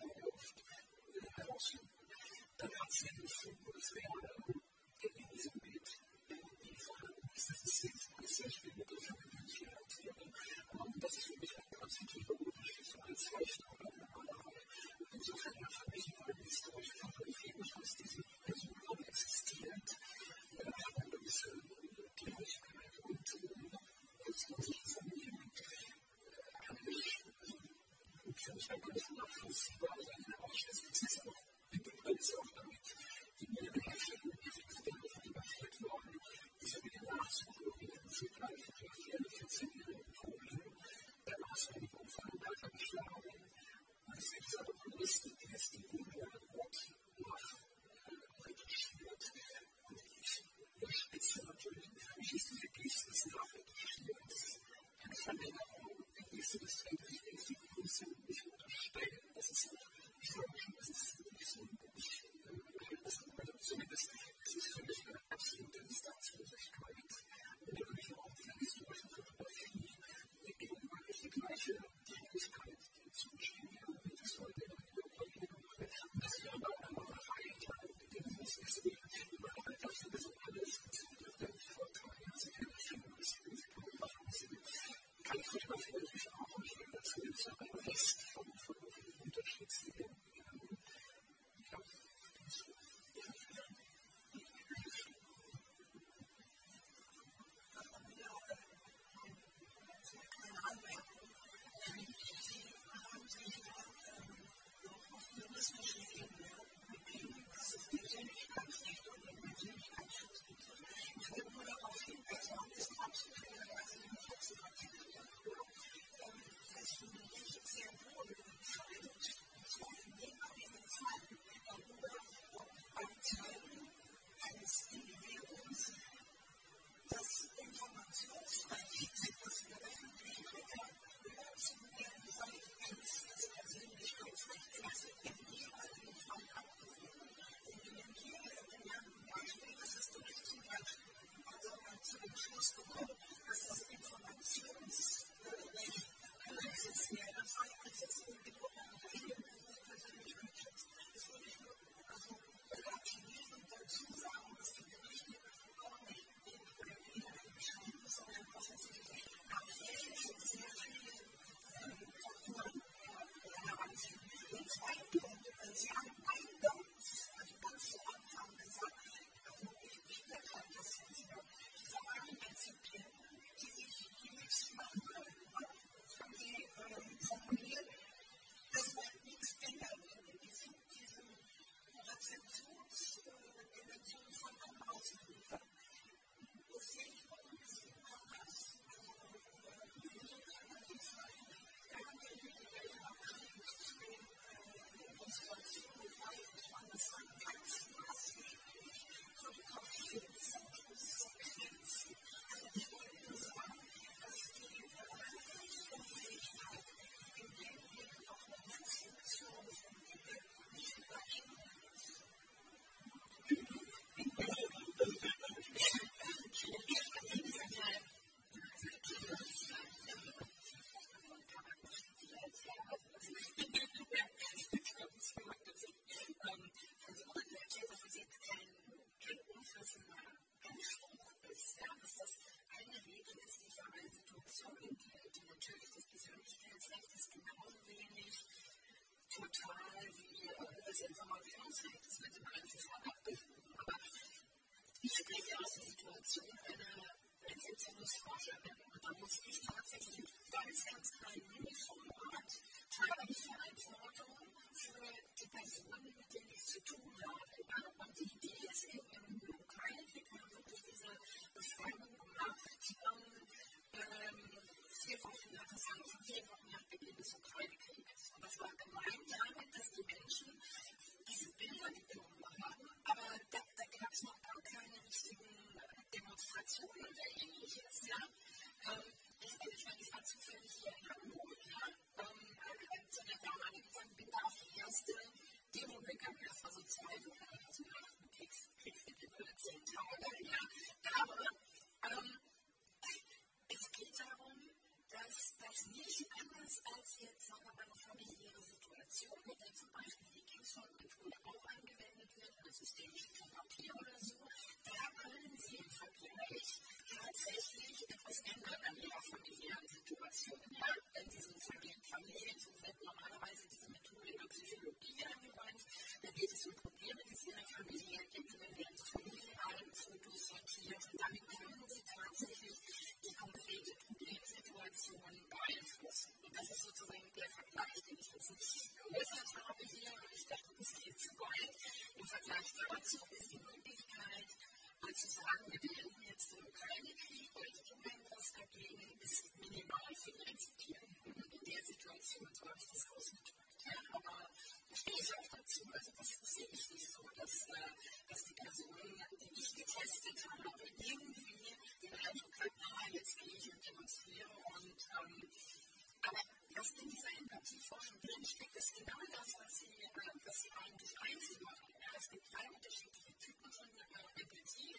Speaker 3: Situation einer Entwicklungsforscherin und da muss ich tatsächlich ganz, ganz klein wenig vom Ort trage ich Verantwortung für die Personen, mit denen ich zu tun habe. Und die Idee ist eben im Lokalentwicklung wirklich diese Befragung gemacht. Ähm, vier Wochen nach das vier Wochen nach Beginn des Ukraine-Krieges. Und das war gemeint damit, dass die Menschen diese Bilder genommen haben, aber da, da gab es noch gar keine richtigen Demonstrationen oder ähnliches. Ja? Ähm, ich, ich, ich war zufällig hier in Hamburg. Ja? Ähm, zu der damaligen Zeit bin da auf die erste Demo gegangen. Das war so zwei Wochen, also nach dem Kriegs, Kriegsbeginn oder zehn Tage. Ja? Aber ähm, es geht darum, dass das nicht anders als jetzt sagen wir mal, eine familiäre Situation, mit der zum Beispiel die Kingsford-Methode auch angewendet wird, eine systemische Therapie oder so, da können Sie im Vergleich tatsächlich etwas ändern an Ihrer familiären Situation. Ja, denn diese Familien sind normalerweise diese Methode in der Psychologie angewandt. Da geht es um Probleme, die Sie in der Familie entwickeln, werden Familienalben, Fotos sortiert und damit können Sie tatsächlich die konkrete Problemsituation beeinflussen. Und das ist sozusagen der Vergleich, den ich jetzt nicht geäußert habe hier. Und ich dachte, das geht zu weit. Im Dazu ist die Möglichkeit, mal zu sagen, wir beenden jetzt den Ukraine-Krieg, ich tue etwas dagegen, ist minimal für die Rezeptieren. In der Situation habe ich das ausgedrückt. Ja, aber da stehe ich auch dazu. Also das sehe ich nicht so, dass, äh, dass die Personen, die ich getestet habe, irgendwie den Eindruck hatten, ah, jetzt gehe ich und demonstriere und ähm, aber was in dieser Empathieforschung drinsteckt, ist genau das, was Sie, äh, was Sie eigentlich einführen. Ja, es gibt drei unterschiedliche Typen von äh, Empathie.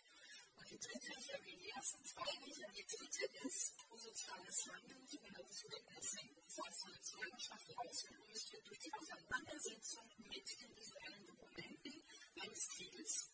Speaker 3: Und die dritte, ich erwähne die ersten zwei nicht, die dritte ist prosoziales Handeln, sogenanntes Witnessing. Das heißt, eine Zeugenschaft, die ausgelöst wird durch die Auseinandersetzung mit den visuellen Dokumenten eines Krieges.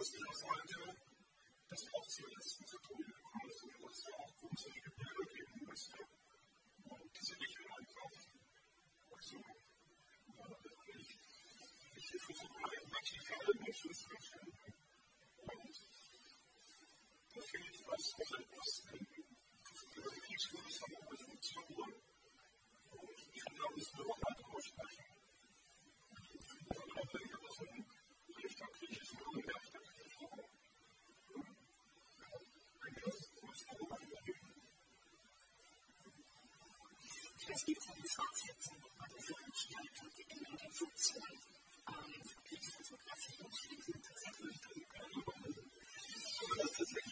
Speaker 3: Fokus wieder auf heute, das
Speaker 4: auch zuletzt zu tun haben, also wo es auch großartige Bilder geben musste. Und diese nicht im Einkauf. Also, ich, versuche mal Menschen für alle Menschen zu finden. Und da finde ich was, was etwas
Speaker 3: in der
Speaker 4: Kriegskunst von eine Funktion. Und ich kann auch das Bürgerrat aussprechen. Ich finde auch, wenn wir das in Richtung griechischen Bürgerrat es gibt eine Fortsetzung von dieser Veranstaltung, die in der Funktion ähm, Kriegsfotografie und Kriegsfotografie in Köln. Und das ist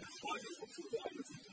Speaker 2: fire for two hours.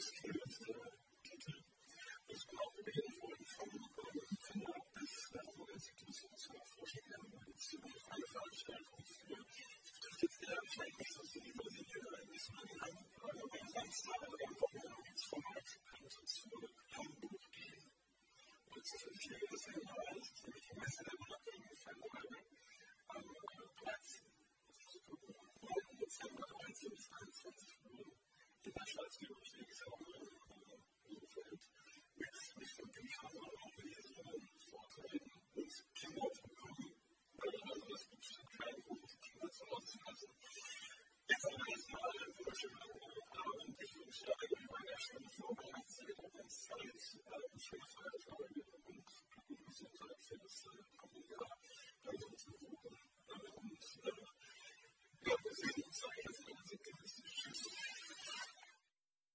Speaker 2: is true.